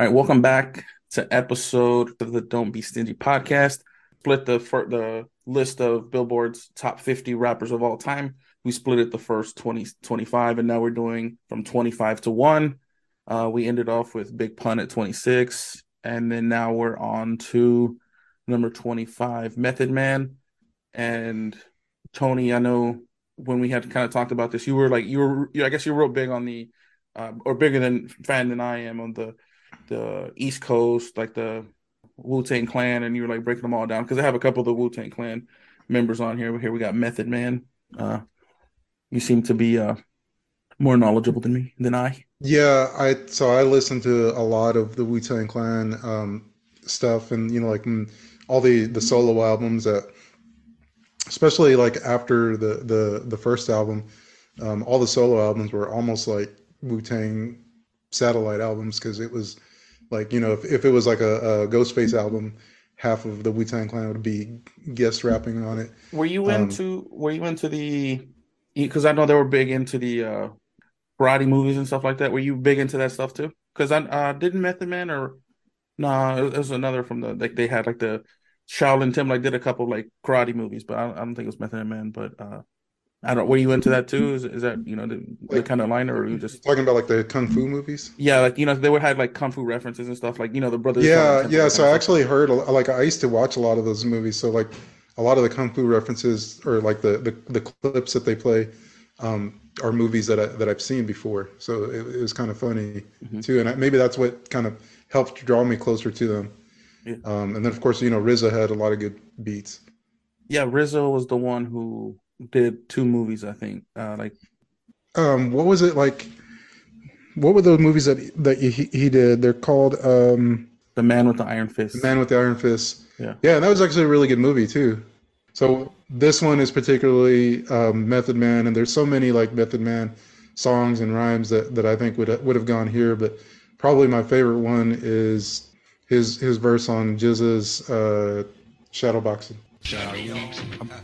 All right, welcome back to episode of the Don't Be Stingy podcast. Split the the list of Billboard's top 50 rappers of all time. We split it the first 20 25 and now we're doing from 25 to 1. Uh, we ended off with Big Pun at 26 and then now we're on to number 25 Method Man and Tony, I know when we had kind of talked about this, you were like you were I guess you were real big on the uh, or bigger than fan than I am on the the East Coast, like the Wu Tang Clan, and you were like breaking them all down because I have a couple of the Wu Tang Clan members on here. Here we got Method Man. Uh, you seem to be uh, more knowledgeable than me than I. Yeah, I so I listen to a lot of the Wu Tang Clan um, stuff, and you know, like mm, all the the solo albums that, especially like after the the the first album, um, all the solo albums were almost like Wu Tang satellite albums because it was like you know if, if it was like a, a Ghostface album, half of the Wu Tang Clan would be guest rapping on it. Were you um, into Were you into the? Because I know they were big into the uh karate movies and stuff like that. Were you big into that stuff too? Because I uh, didn't Method Man or no, nah, it was another from the like they had like the Shaolin Tim like did a couple like karate movies, but I, I don't think it was Method Man. But uh I don't. Were you into that too? Is, is that you know the, the kind of line, or are you just talking about like the kung fu movies? Yeah, like you know they would have like kung fu references and stuff. Like you know the brothers. Yeah, yeah. So I actually heard like I used to watch a lot of those movies. So like a lot of the kung fu references or like the the, the clips that they play um, are movies that I that I've seen before. So it, it was kind of funny mm-hmm. too, and I, maybe that's what kind of helped draw me closer to them. Yeah. Um, and then of course you know RZA had a lot of good beats. Yeah, RZA was the one who did two movies, I think. Uh, like, um, what was it like? What were those movies that that he, he did? They're called um, The Man with the Iron Fist. The Man with the Iron Fist. Yeah, yeah, that was actually a really good movie too. So this one is particularly um, Method Man, and there's so many like Method Man songs and rhymes that, that I think would would have gone here, but probably my favorite one is his his verse on GZA's uh, Shadowboxing.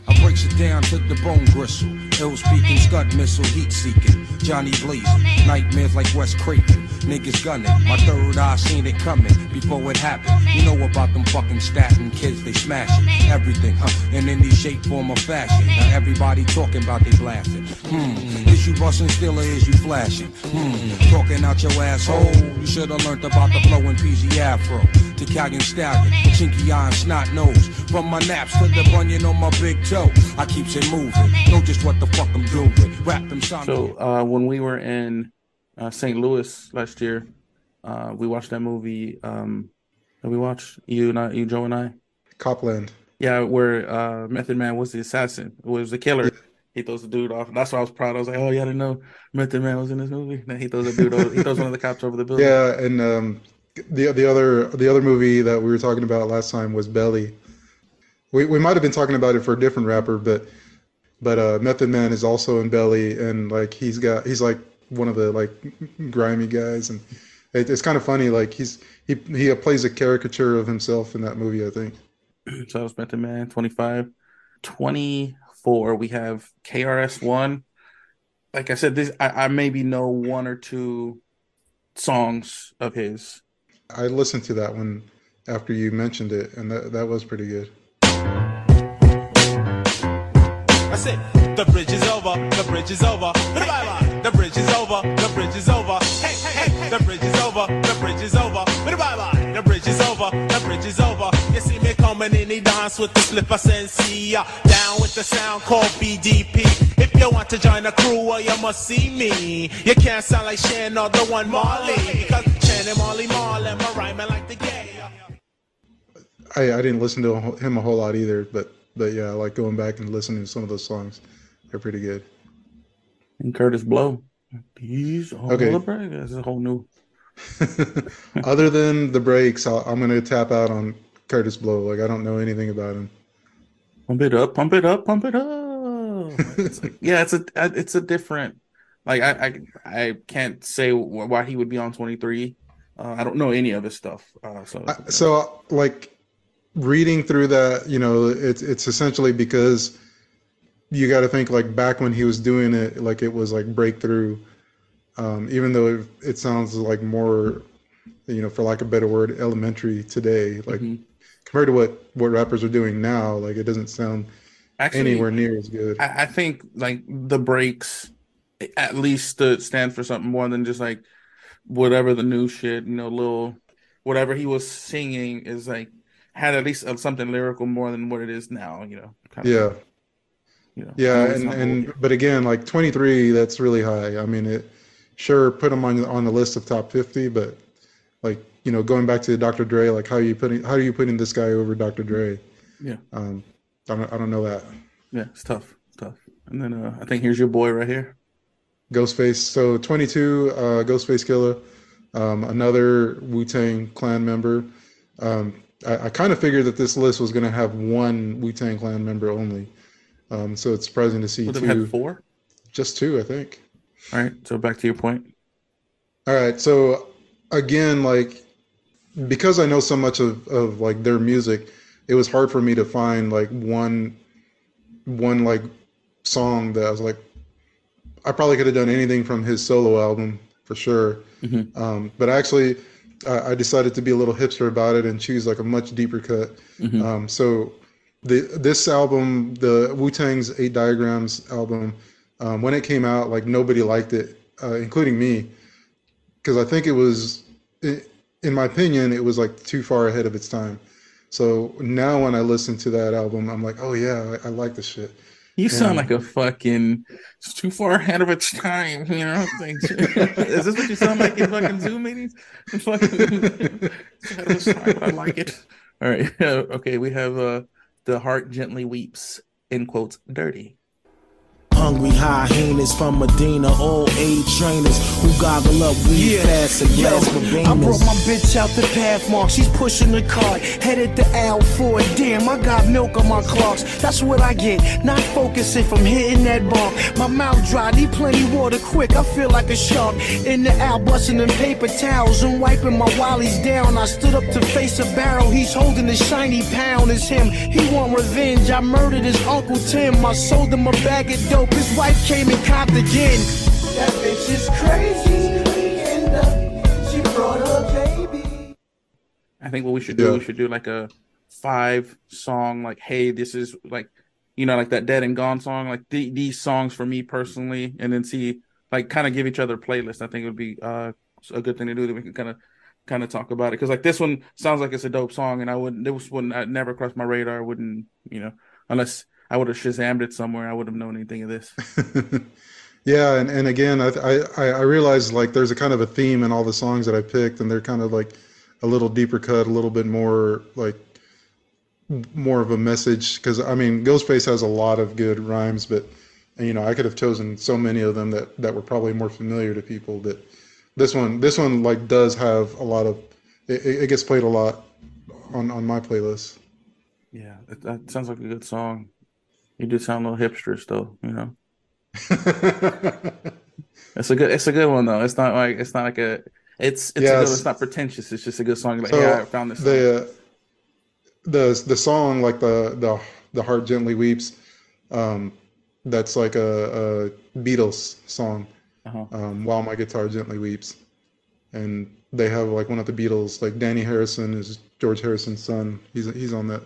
I breaks it down to the bone gristle. Ill speaking, scud missile, heat seeking. Johnny blazing, nightmares like Wes Craven. Niggas gunning, my third eye seen it coming before it happened. You know about them fucking Staten kids, they smashing everything, huh? In any shape, form, or fashion. Now everybody talking about they blasting. Hmm, is you busting still or is you flashing? Hmm, talking out your asshole. You should have learned about the flow in PZ Afro. Italian stallion, chinky eye and snot nose. From my naps to the bunion on my big toe. I keeps it moving. Know just what the fuck I'm doing. Rap them So uh, when we were in uh, St. Louis last year, uh, we watched that movie. Um, that we watched you and I, you Joe and I. Cop Land. Yeah, where uh, Method Man was the assassin, was the killer. He throws the dude off. That's why I was proud. I was like, "Oh yeah, I didn't know Method Man was in this movie." And then he throws the dude. Over, he throws one of the cops over the building. Yeah, and um, the the other the other movie that we were talking about last time was Belly, we, we might have been talking about it for a different rapper, but but uh, Method Man is also in Belly, and like he's got he's like one of the like grimy guys, and it, it's kind of funny. Like he's he he plays a caricature of himself in that movie, I think. So that was Method Man, 25. 24, we have KRS One. Like I said, this I, I maybe know one or two songs of his. I listened to that one after you mentioned it, and that that was pretty good. That's it. The bridge is over. The bridge is over. The bridge is over. The bridge is over. Coming in, he dance with the flipper sensei. Down with the sound called BDP. If you want to join the crew, well, you must see me. You can't sound like Shan or the one Marley. Because Shan and Marley Marley, my rhyming like the gay. I, I didn't listen to him a whole lot either, but but yeah, I like going back and listening to some of those songs. They're pretty good. And Kurtis Blow, he's all okay. the break. That's a whole new. Other than the breaks, i am gonna tap out on Kurtis Blow. Like I don't know anything about him. Pump it up, pump it up, pump it up. it's like, yeah, it's a it's a different. Like I I, I can't say why he would be on 23. Uh, I don't know any of his stuff. Uh, so I, so like reading through that, you know, it's it's essentially because you got to think like back when he was doing it, like it was like breakthrough. Um, even though it, it sounds like more you know, for lack of a better word, elementary today. Like mm-hmm. Compared to what what rappers are doing now, like it doesn't sound Actually, anywhere near as good. I, I think like the breaks at least stood stand for something more than just like whatever the new shit, you know, little whatever he was singing is like had at least uh, something lyrical more than what it is now, you know. yeah. Of, you know, yeah, and and but again, like 23, that's really high. I mean, it sure put him on on the list of top 50, but like you know, going back to Dr. Dre, like how are you putting how are you putting this guy over Dr. Dre? Yeah. Um, I don't I don't know that. Yeah, it's tough, it's tough. And then uh, I think here's your boy right here. Ghostface. So 22, uh, Ghostface Killah, um, another Wu Tang Clan member. Um, I, I kind of figured that this list was going to have one Wu Tang Clan member only. Um, so it's surprising to see Would two. Had four? Just two, I think. All right. So back to your point. All right. So again, like because I know so much of, of like their music, it was hard for me to find like one one like song that I was like, I probably could have done anything from his solo album for sure. Mm-hmm. Um, but actually, I, I, decided to be a little hipster about it and choose like a much deeper cut. Mm-hmm. Um, so the this album, the Wu Tang's Eight Diagrams album, um, when it came out, like nobody liked it, uh, including me, because I think it was, in my opinion, it was like too far ahead of its time. So now when I listen to that album, I'm like, oh yeah, I, I like this shit. You sound like a fucking it's too far ahead of its time, you know. Like, is this what you sound like in fucking Zoom meetings? Fucking, I like it. All right, okay. We have uh, the heart gently weeps. In quotes, dirty. Hungry hyenas from Medina, all age trainers who goggle up weed yeah. fast and Yo, I brought my bitch out the Pathmark, she's pushing the cart, headed to Al Ford. Damn, I got milk on my clocks. That's what I get, not focusing from hitting that bar. My mouth dry, need plenty water quick. I feel like a shark in the Al, busting them paper towels and wiping my wallies down. I stood up to face a barrel, he's holding the shiny pound. It's him, he want revenge. I murdered his Uncle Tim, I sold him a bag of dope dope. His wife came and copped again. That bitch is crazy. She brought a baby. I think what we should do, yeah. we should do like a five song, like, hey, this is like, you know, like that Dead and Gone song, like the, these songs for me personally, and then see, like, kind of give each other playlists. I think it would be uh, a good thing to do that we can kind of kind of talk about it because like this one sounds like it's a dope song and I wouldn't this wouldn't I never crossed my radar wouldn't you know unless I would have shazammed it somewhere. I would have known anything of this. yeah, and, and again, I, I I realized like there's a kind of a theme in all the songs that I picked, and they're kind of like a little deeper cut, a little bit more like more of a message. Because I mean, Ghostface has a lot of good rhymes, but you know, I could have chosen so many of them that that were probably more familiar to people. That this one, this one like does have a lot of it, it gets played a lot on on my playlist. Yeah, that sounds like a good song. You do sound a little hipsterish though, you know. it's a good it's a good one though. It's not like it's not like a it's it's yes. good, it's not pretentious. It's just a good song. Like, so yeah, I found this. The uh, the the song like the the the heart gently weeps. Um, that's like a, a Beatles song. Uh-huh. Um, While my guitar gently weeps, and they have like one of the Beatles, like Dhani Harrison is George Harrison's son. He's he's on that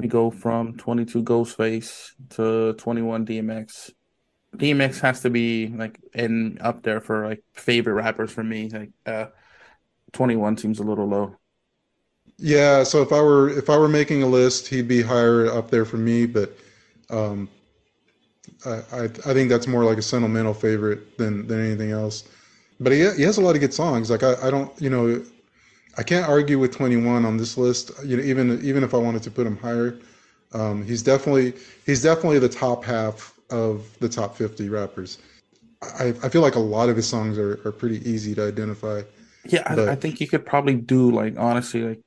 we go from 22 Ghostface to 21 DMX. DMX has to be like in up there for like favorite rappers for me. Like uh 21 seems a little low. Yeah, so if I were if I were making a list, he'd be higher up there for me, but um I I, I think that's more like a sentimental favorite than than anything else. But he he has a lot of good songs. Like I, I don't, you know, I can't argue with 21 on this list. You know, even even if I wanted to put him higher, um, he's definitely he's definitely the top half of the top 50 rappers. I, I feel like a lot of his songs are, are pretty easy to identify. Yeah, I, I, think you could probably do like honestly like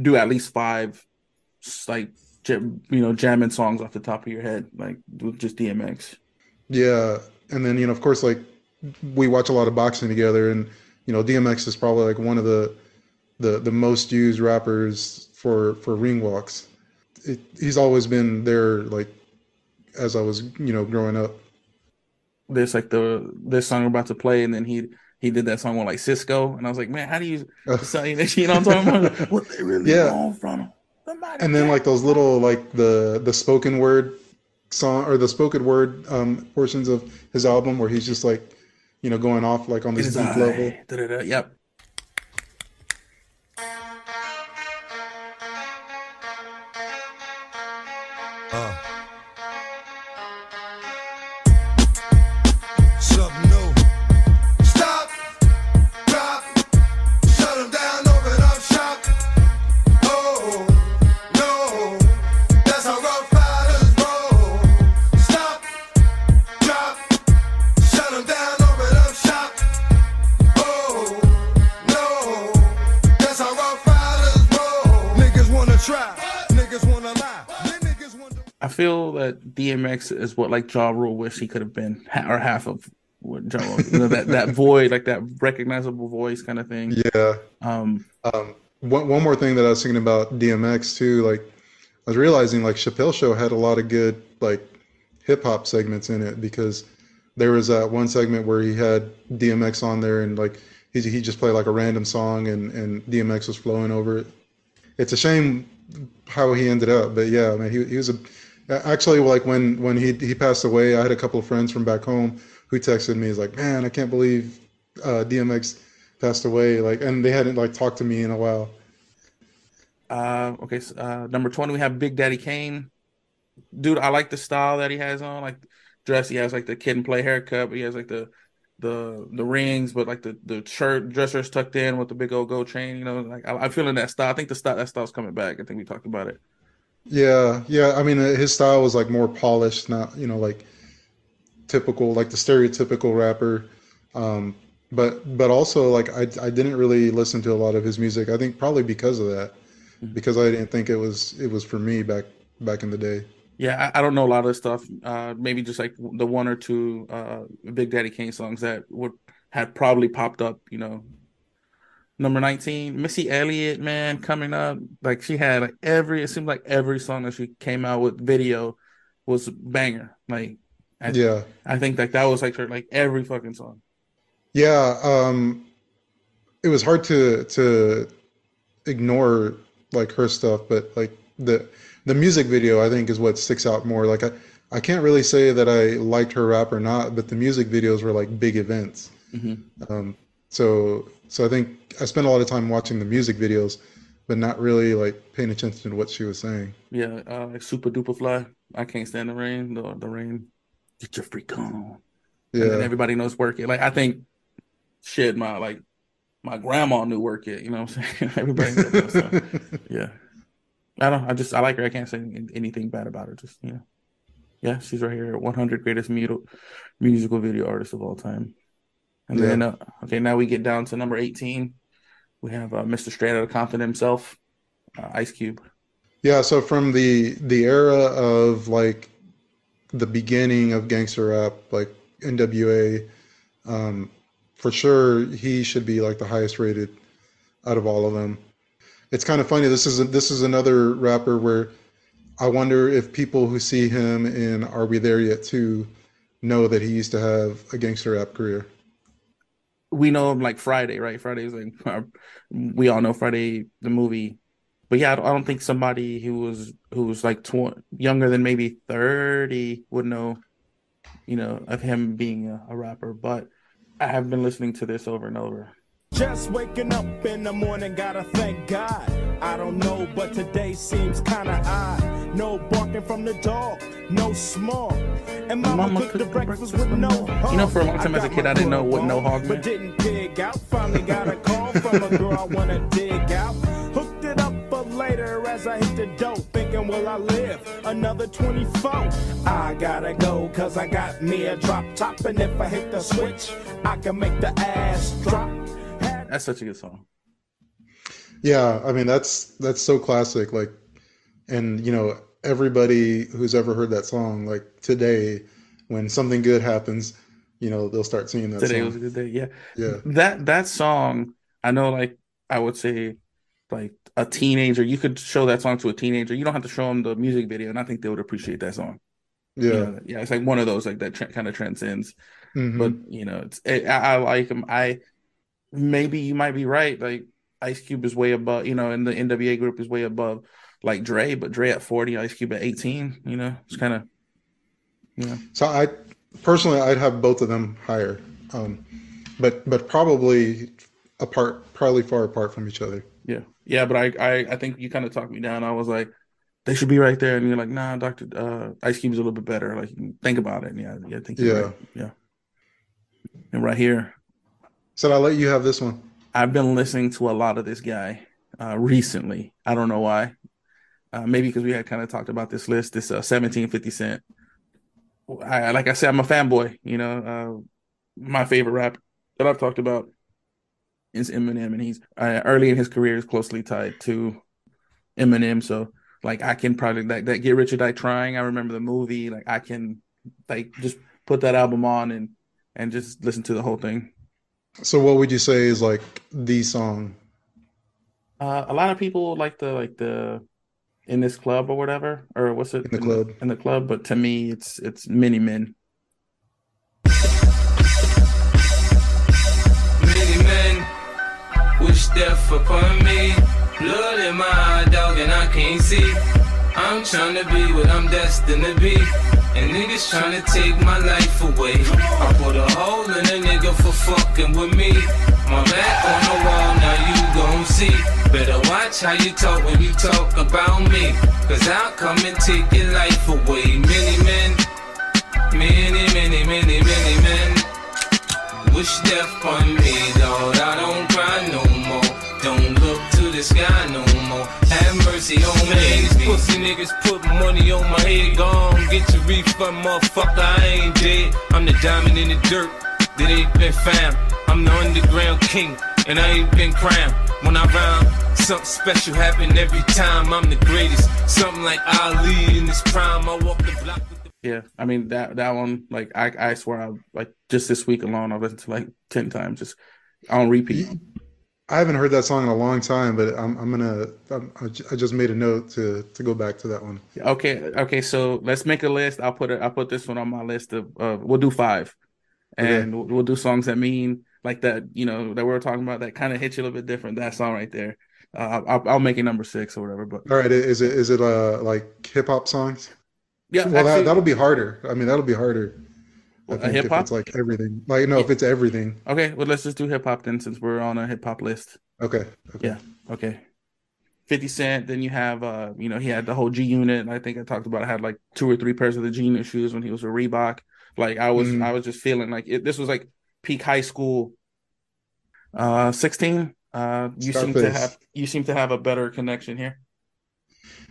do at least five like you know jamming songs off the top of your head like with just DMX. Yeah, and then you know of course like we watch a lot of boxing together and you know DMX is probably like one of the the the most used rappers for for ring walks. It, he's always been there, like as I was, you know, growing up. This like the this song we're about to play, and then he he did that song with like Sisqó, and I was like, man, how do you say that? You know what I'm talking about? what they really yeah. want from him? and then like those little like the the spoken word song or the spoken word um portions of his album where he's just like you know going off like on this deep level. Da-da-da, yep. DMX is what like Ja Rule wish he could have been, or half of what Ja Rule, you know, that that void, like that recognizable voice kind of thing. Yeah. Um. Um. One one more thing that I was thinking about DMX too, like I was realizing like Chappelle Show had a lot of good like hip hop segments in it because there was that one segment where he had DMX on there and like he he just played like a random song and and DMX was flowing over it. It's a shame how he ended up, but yeah, I mean he he was a Actually, like when when he he passed away, I had a couple of friends from back home who texted me. He's like, "Man, I can't believe uh, DMX passed away." Like, and they hadn't like talked to me in a while. Uh, okay, so, uh, number twenty, we have Big Daddy Kane. Dude, I like the style that he has on. Like dress, he has like the Kid 'n Play haircut, but he has like the the the rings, but like the the shirt dressers tucked in with the big old gold chain. You know, like I, am feeling that style. I think the style that style's coming back. I think we talked about it. Yeah, yeah. I mean, uh, his style was like more polished, not you know like typical, like the stereotypical rapper. Um, but but also like I I didn't really listen to a lot of his music. I think probably because of that, mm-hmm. because I didn't think it was it was for me back back in the day. Yeah, I, I don't know a lot of stuff. Uh, maybe just like the one or two uh, Big Daddy Kane songs that would had probably popped up, you know, Number 19, Missy Elliott, man, coming up. Like she had like every it seemed like every song that she came out with video was banger. Like I, yeah. I think like that was like her like every fucking song. Yeah. Um it was hard to to ignore like her stuff, but like the the music video I think is what sticks out more. Like I I can't really say that I liked her rap or not, but the music videos were like big events. Mm-hmm. Um, so so I think I spent a lot of time watching the music videos, but not really like paying attention to what she was saying. Yeah, uh, like super duper fly. I can't stand the rain. The the rain. Get your freak on. Yeah. And everybody knows work it. Like I think, shit, my like my grandma knew work it. You know what I'm saying? everybody knows. So, yeah. I don't. I just I like her. I can't say anything bad about her. Just you know, yeah, she's right here. 100 greatest musical video artists of all time. And yeah. then, uh, okay, now we get down to number 18. We have uh, Mr. Straight Outta Compton himself, uh, Ice Cube. Yeah, so from the the era of like the beginning of gangster rap, like NWA, um, for sure he should be like the highest rated out of all of them. It's kind of funny. This is a, this is another rapper where I wonder if people who see him in Are We There Yet too know that he used to have a gangster rap career we know him like Friday, right? Friday is like uh, we all know Friday the movie, but yeah, I don't, I don't think somebody who was who was like tw- younger than maybe thirty would know, you know, of him being a, a rapper. But I have been listening to this over and over. Just waking up in the morning, gotta thank God. I don't know, but today seems kinda odd. No barking from the dog, no small. And mama, mama cooked, cooked the breakfast, breakfast with no hog. You know, for a long time as a kid, I didn't know what no hog meant. But didn't dig out. Finally got a call from a girl I wanna dig out. Hooked it up for later as I hit the dope. Thinking, will I live another 24? I gotta go, cause I got me a drop top. And if I hit the switch, I can make the ass drop. That's such a good song. Yeah, I mean that's that's so classic. Like, and you know everybody who's ever heard that song, like today, when something good happens, you know they'll start singing that. Today song. was a good day. Yeah, yeah. That that song, I know. Like I would say, like a teenager, you could show that song to a teenager. You don't have to show them the music video, and I think they would appreciate that song. Yeah, you know, yeah, it's like one of those like that tra- kind of transcends. Mm-hmm. But you know, it's it, I, I like him. I maybe you might be right. Like Ice Cube is way above, you know, and the NWA group is way above like Dre, but Dre at 40, Ice Cube at 18, you know, it's kind of, you know. So I personally, I'd have both of them higher, um, but but probably apart, probably far apart from each other. Yeah, yeah, but I I, I think you kind of talked me down. I was like, they should be right there, and you're like, nah, Doctor uh, Ice Cube is a little bit better. Like, think about it. And yeah, yeah, I think yeah, right. yeah. And right here, so I'll let you have this one. I've been listening to a lot of this guy uh, recently. I don't know why. Uh, maybe because we had kind of talked about this list. This uh, 1750 Cent. I, like I said, I'm a fanboy. You know, uh, my favorite rap that I've talked about is Eminem, and he's uh, early in his career is closely tied to Eminem. So, like, I can probably like that Get Rich or Die Trying. I remember the movie. Like, I can like just put that album on and and just listen to the whole thing. So what would you say is like the song? Uh, a lot of people like the like the in this club or whatever, or what's it in the in club? The, in the club, but to me, it's it's many men. Many men wish death upon me. Blood in my dog, and I can't see. I'm trying to be what I'm destined to be. And niggas trying to take my life away. I put a hole in a nigga for fucking with me. My back on the wall, now you gon' see. Better watch how you talk when you talk about me. Cause I'll come and take your life away. Many men, many, many, many, many men wish death on me, niggas put money on my head. Gone, get your refund, motherfucker. I ain't dead. I'm the diamond in the dirt that ain't been found. I'm the underground king, and I ain't been crowned. When I rhyme, something special happen every time. I'm the greatest. Something like Ali in his prime. I walk the block yeah, I mean that that one, like I I swear, I like just this week alone, I've listened to like ten times, just on repeat. I haven't heard that song in a long time, but I'm I'm gonna I'm, i just made a note to to go back to that one. Okay, okay. So let's make a list. I'll put it. I'll put this one on my list of. Uh, we'll do five, and okay. we'll, we'll, do songs that mean like that. You know that we are talking about that kind of hits you a little bit different. That song right there. Uh, I'll, I'll make it number six or whatever. But all right, is it is it uh like hip hop songs? Yeah. Well, actually, that, that'll be harder. I mean, that'll be harder. I think hip hop. It's like everything. Like no, if it's everything. Okay, well let's just do hip hop then, since we're on a hip hop list. Okay. okay. Yeah. Okay. Fifty Cent. Then you have, uh, you know, he had the whole G Unit. I think I talked about. I had like two or three pairs of the G Unit shoes when he was a Reebok. Like I was, mm. I was just feeling like it, this was like peak high school. Uh, sixteen. Uh, you Scarface. seem to have you seem to have a better connection here.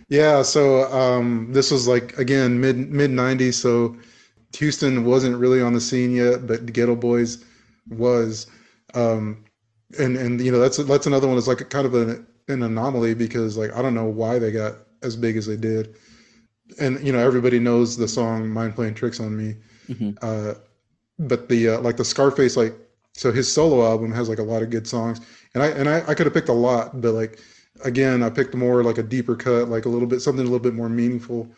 Yeah. So um, this was like again mid mid '90s. So Houston wasn't really on the scene yet, but the Geto Boys was. Um, and and you know that's that's another one. It's like kind of an an anomaly because like I don't know why they got as big as they did, and you know everybody knows the song "Mind Playing Tricks on Me," mm-hmm. uh, but the uh, like the Scarface like so his solo album has like a lot of good songs, and I and I, I could have picked a lot, but like again I picked more like a deeper cut, like a little bit something a little bit more meaningful,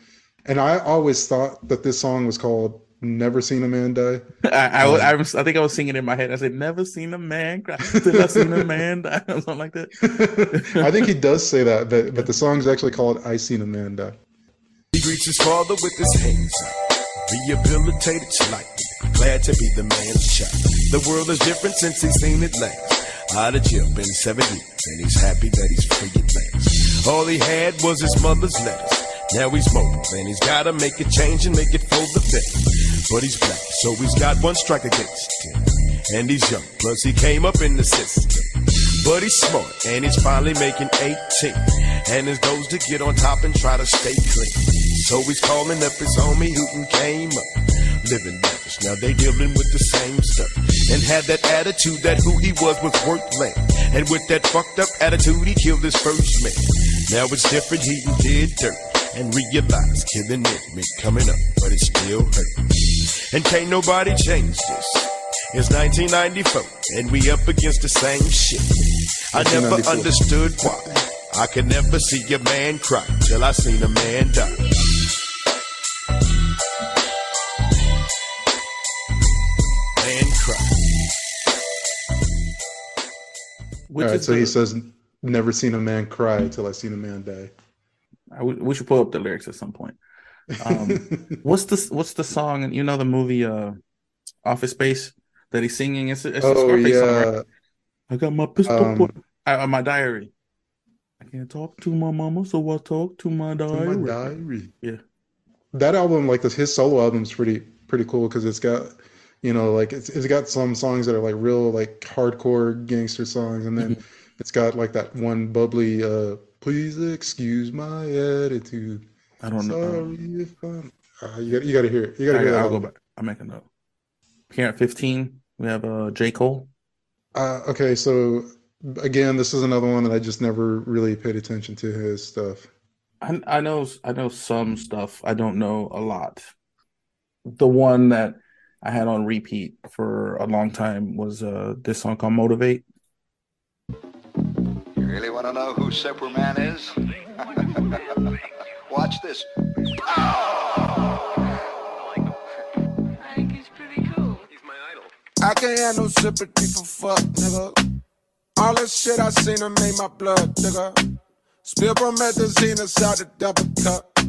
and I always thought that this song was called Never seen a man die. I, I, um, I, was, I think I was singing in my head. I said, "Never seen a man cry." Did I seen a man die? Something like that. I think he does say that, but but the song's actually called "I Seen a Man Die." He greets his father with his hands rehabilitated slightly, glad to be the man's child. The world is different since he's seen it last. Out of jail, been seven years, and he's happy that he's free at last. All he had was his mother's letters. Now he's mobile, and he's gotta make a change and make it for the better. But he's black, so he's got one strike against him. And he's young, plus he came up in the system. But he's smart, and he's finally making 18. And his goal's to get on top and try to stay clean. So he's calling up his homie who came up. Living lavish, now they dealing with the same stuff. And had that attitude that who he was was worth land. And with that fucked up attitude, he killed his first man. Now it's different, he did dirt. And realized killing it meant coming up, but it still hurt. And can't nobody change this. It's 1994, and we up against the same shit. I never understood why. I could never see a man cry till I seen a man die. Man cry. All right, so the, he says, "Never seen a man cry till I seen a man die." I w- we should pull up the lyrics at some point. Um, what's the what's the song? And you know the movie uh, Office Space that he's singing. It's, it's oh yeah. Song, right? I got my pistol um, put uh, my diary. I can't talk to my mama, so I talk to my diary. To my diary. Yeah. That album, like this, his solo album, is pretty pretty cool because it's got, you know, like it's it's got some songs that are like real like hardcore gangster songs, and then mm-hmm. it's got like that one bubbly. uh Please excuse my attitude. I don't Sorry know. If I'm... Uh, you got you got to hear it. You got to hear. That. I'll go back. I'm making a note. Here at 15, we have uh J Cole. Uh, okay, so again, this is another one that I just never really paid attention to his stuff. I, I know I know some stuff. I don't know a lot. The one that I had on repeat for a long time was uh, this song called "Motivate." You really want to know who Superman is? Watch this. I can't have no sympathy for fuck, nigga. All this shit I seen her made my blood, nigga. Spill promethazine inside the double cup.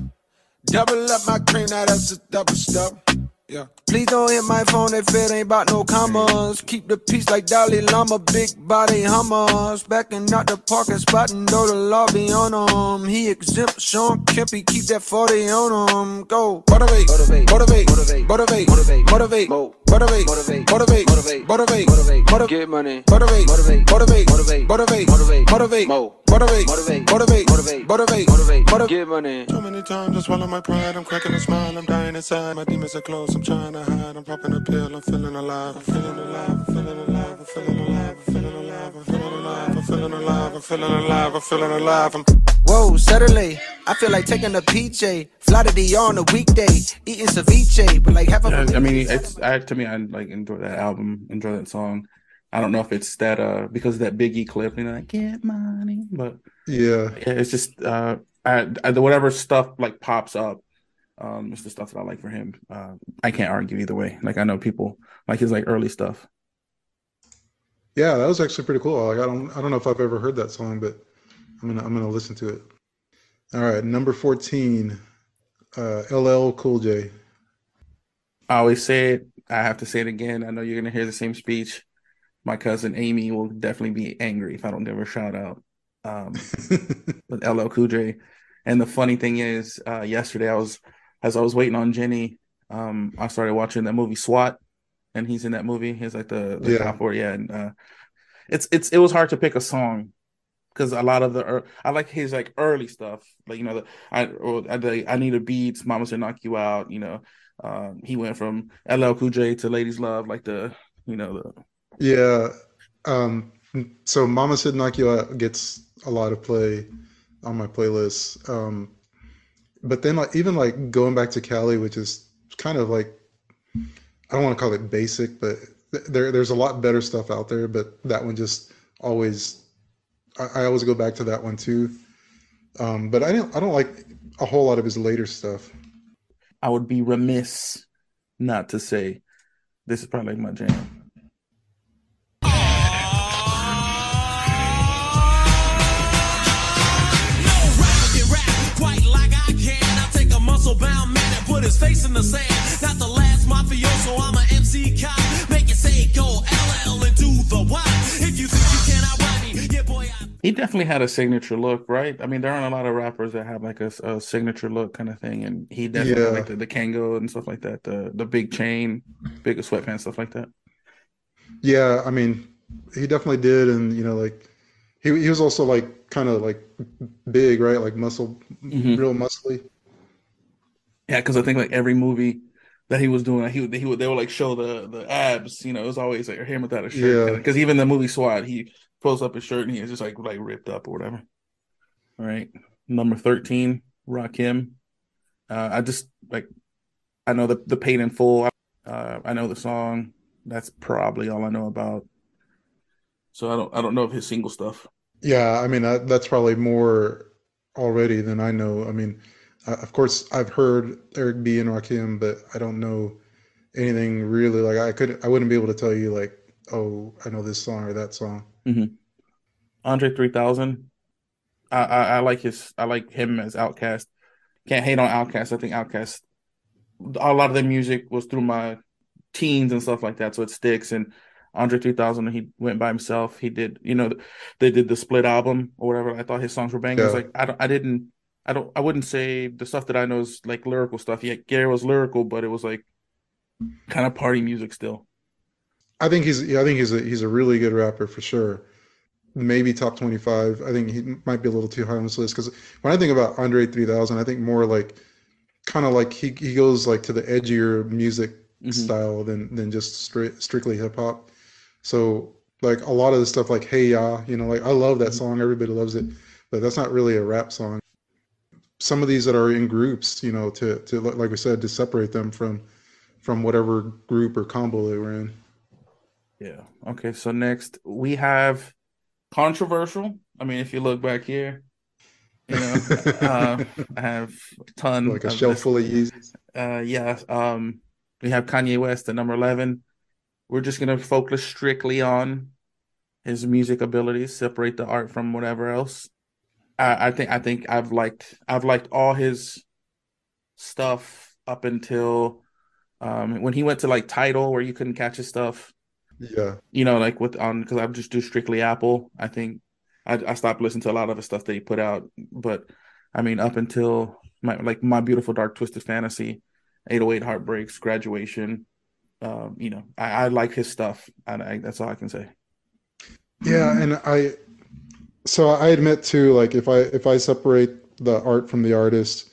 Double up my cream, now that's a double step. Yeah. Please don't hit my phone if it ain't about no commas. Keep the peace like Dalai Lama, big body hummers. Backing out the parking spot and know the law be on him. He exempt Sean Kempy, keep that 40 on him. Go. Motivate, motivate, motivate, motivate, motivate, motivate, motivate, motivate, motivate, motivate, motivate, motivate, motivate, motivate, get money, motivate, motivate, motivate, motivate, motivate, motivate, motivate, motivate, motivate, motivate, motivate, motivate, motivate, motivate, get money. Too many times I swallow my pride, I'm cracking a smile, I'm dying inside, my demons are close, I'm trying to hide, I'm popping a pill, I'm feeling alive, I'm feeling alive, I'm feeling alive, I'm feeling alive, I'm feeling alive, I'm feeling alive, I'm feeling alive, I'm feeling alive, I'm feeling alive, I'm Whoa, Saturday, I feel like taking a PJ, fly to DR on a weekday, eating ceviche, but like half of yeah, I mean, it's I, to me, I like enjoy that album, enjoy that song. I don't know if it's that uh because of that Biggie clip, you know, like get money, but yeah, yeah, it's just uh, I, I whatever stuff like pops up um, it's the stuff that I like for him. Uh, I can't argue either way. Like I know people like his like early stuff. Yeah, that was actually pretty cool. Like I don't I don't know if I've ever heard that song, but I'm gonna I'm gonna listen to it. All right, number fourteen, uh, LL Cool J. I always say it. I have to say it again. I know you're gonna hear the same speech. My cousin Amy will definitely be angry if I don't give her a shout out. Um, with LL Cool J. And the funny thing is, uh, yesterday I was as I was waiting on Jenny, um, I started watching that movie SWAT, and he's in that movie. He's like the, the yeah. cop or yeah, and uh, it's it's it was hard to pick a song because a lot of the I like his like early stuff, like you know the I or the I need a beats, Mama said knock you out, you know. Um, he went from LL Cool J to Ladies Love, like the you know the yeah. Um, so Mama said knock you out gets a lot of play on my playlist. Um, but then like even like going back to Cali, which is kind of like I don't want to call it basic, but there there's a lot better stuff out there. But that one just always I, I always go back to that one too. Um, but I don't I don't like a whole lot of his later stuff. I would be remiss not to say this is probably my jam. Bound man and put his face in the sand. Not the last mafioso, I'm a MC cop. Make it say go LL and do the what. If you think you cannot ride me, yeah, boy. I... He definitely had a signature look, right? I mean, there aren't a lot of rappers that have like a, a signature look kind of thing, and he definitely yeah. like the, the Kangol and stuff like that, the the big chain, big sweatpants, stuff like that. Yeah, I mean, he definitely did, and you know, like he he was also like kind of like big, right? Like muscle, mm-hmm. real muscly. Yeah, because I think like every movie that he was doing, like, he he would they would like show the the abs. You know, it was always like him without a shirt. Yeah. Because even the movie SWAT, he pulls up his shirt and he is just like like ripped up or whatever. All right, number thirteen, Rakim. Uh, I just like I know the the paid in full. Uh, I know the song. That's probably all I know about. So I don't I don't know of his single stuff. Yeah, I mean that, that's probably more already than I know. I mean, uh, of course, I've heard Eric B and Rakim, but I don't know anything really like I could I wouldn't be able to tell you like oh I know this song or that song. Mm-hmm. Andre three thousand. I, I, I like his I like him as OutKast. Can't hate on OutKast. I think OutKast. A lot of their music was through my teens and stuff like that, so it sticks. And Andre 3000, he went by himself. He did, you know, they did the split album or whatever. I thought his songs were bangers. Yeah. Like I don't, I didn't, I don't, I wouldn't say the stuff that I know is like lyrical stuff. Yeah, Gary was lyrical, but it was like kind of party music still. I think he's, I think he's a he's a really good rapper for sure. Maybe top 25. I think he might be a little too high on this list because when I think about Andre 3000, I think more like kind of like he he goes like to the edgier music mm-hmm. style than than just straight strictly hip hop. So like a lot of the stuff like Hey Ya, you know, like I love that mm-hmm. song, everybody loves it, but that's not really a rap song. Some of these that are in groups, you know, to to like we said, to separate them from from whatever group or combo they were in. Yeah. Okay. So next we have controversial. I mean, if you look back here, you know, uh, I have a ton like a shelf full of Yeezys. Uh, yeah. Um, we have Kanye West at number eleven. We're just gonna focus strictly on his music abilities, separate the art from whatever else. I, I think I think I've liked I've liked all his stuff up until um, when he went to like Tidal where you couldn't catch his stuff. Yeah, you know, like with on because I just do strictly Apple. I think I, I stopped listening to a lot of the stuff that he put out, but I mean, up until my like my beautiful dark twisted fantasy, 808 heartbreaks, graduation, um, you know, I, I, like his stuff. And I, that's all I can say. Yeah, and I, so I admit too, like if I if I separate the art from the artist,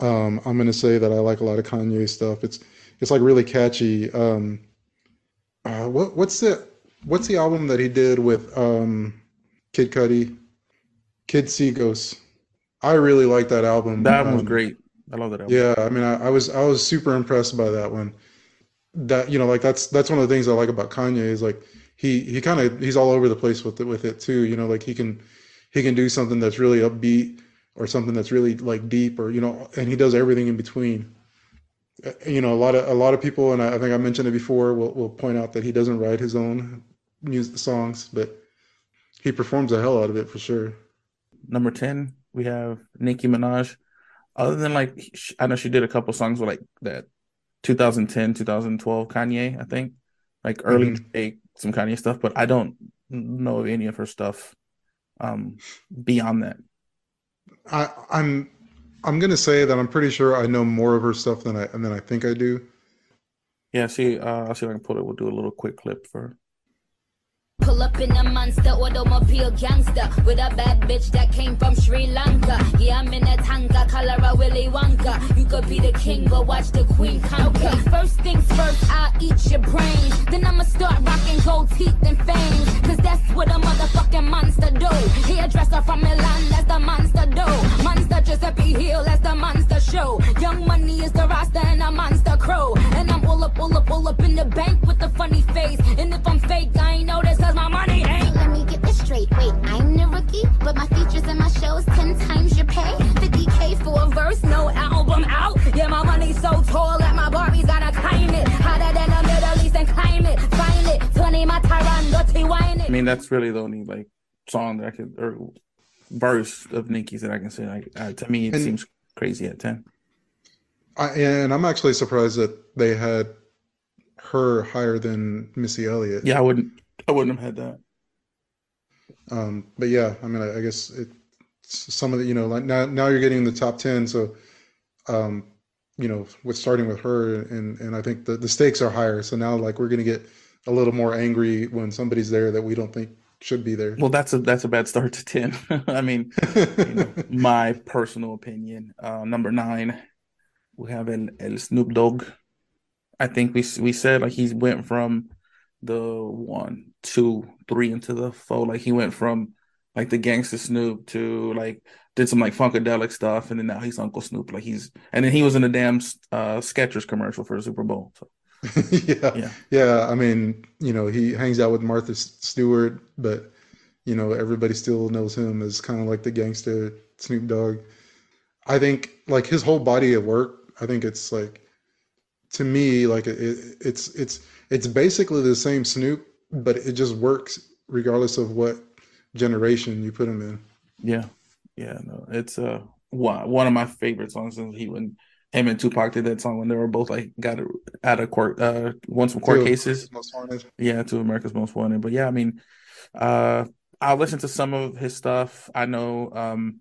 um, I'm gonna say that I like a lot of Kanye stuff. It's it's like really catchy. Um, uh, what what's the what's the album that he did with um, Kid Cudi? Kid See Ghosts. I really like that album. That album was um, great. I love that album. Yeah, I mean, I, I was I was super impressed by that one that you know like that's that's one of the things I like about Kanye is like he he kind of he's all over the place with it with it too you know like he can he can do something that's really upbeat or something that's really like deep or you know and he does everything in between uh, you know a lot of a lot of people and I, I think I mentioned it before will will point out that he doesn't write his own music songs but he performs the hell out of it for sure number 10 we have Nicki Minaj other than like I know she did a couple songs with like that 2010, 2012 Kanye, I think. Like early mm-hmm. Some Kanye stuff, but I don't know of any of her stuff um beyond that. I I'm I'm gonna say that I'm pretty sure I know more of her stuff than I than I think I do. Yeah, see, uh, I'll see if I can pull it. We'll do a little quick clip for Pull up in a monster automobile gangster with a bad bitch that came from Sri Lanka. Yeah, I'm in a tanga, color a Willy Wonka. You could be the king, but watch the queen conquer. Okay, first things first, I'll eat your brains. Then I'ma start rocking gold teeth and fangs. Cause that's what a motherfucking monster do. Hairdresser from Milan, that's the monster do. Monster Giuseppe Hill, that's the monster show. Young money is the roster and a monster I'm all up, all up, in the bank with a funny face. And if I'm fake, I ain't know this cause my money ain't. Let me get this straight. Wait, I'm the rookie, but my features and my shows ten times your pay. 50k for a verse, no album out. Yeah, my money's so tall that my Barbie's gotta climb it. Hotter than the Middle East and climate. Find it, 20 my Tyron, dirty wine it. I mean, that's really the only like song that I could or verse of Nicki's that I can say. Like uh, to me, it and, seems crazy at ten. I, and I'm actually surprised that they had her higher than Missy Elliott. Yeah, I wouldn't. I wouldn't have had that. Um, but yeah, I mean, I, I guess it, some of the, you know, like now, now you're getting the top 10. So, um, you know, with starting with her and, and I think the, the stakes are higher. So now like we're going to get a little more angry when somebody's there that we don't think should be there. Well, that's a, that's a bad start to 10. I mean, you know, my personal opinion, uh, number nine, we have El, El Snoop Dogg. I think we, we said like he's went from the one, two, three into the four. Like he went from like the gangster Snoop to like did some like funkadelic stuff, and then now he's Uncle Snoop. Like he's and then he was in a damn uh, Skechers commercial for the Super Bowl. So. yeah, yeah, yeah. I mean, you know, he hangs out with Martha Stewart, but you know, everybody still knows him as kind of like the gangster Snoop Dogg. I think like his whole body of work. I think it's like to me, like it, it's it's it's basically the same Snoop, but it just works regardless of what generation you put him in. Yeah, yeah, no, it's uh one one of my favorite songs since he when him and Tupac did that song when they were both like got out of court uh once from court two cases. Most wanted. Yeah, to America's Most Wanted. But yeah, I mean, uh I listened to some of his stuff. I know um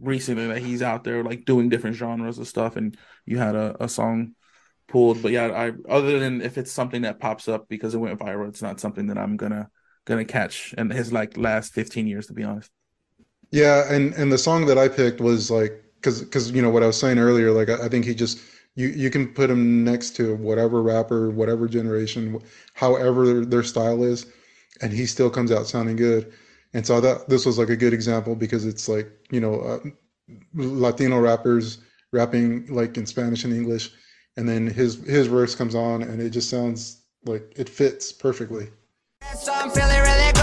recently that he's out there like doing different genres of stuff and you had a, a song pulled. But yeah, I other than if it's something that pops up because it went viral, it's not something that I'm gonna gonna catch in his like last 15 years to be honest. Yeah, and and the song that I picked was like because because you know what I was saying earlier, like I, I think he just you you can put him next to whatever rapper, whatever generation, however their style is, and he still comes out sounding good. And so I thought this was like a good example because it's like you know uh, Latino rappers rapping like in Spanish and English, and then his his verse comes on and it just sounds like it fits perfectly. So I'm feeling really good.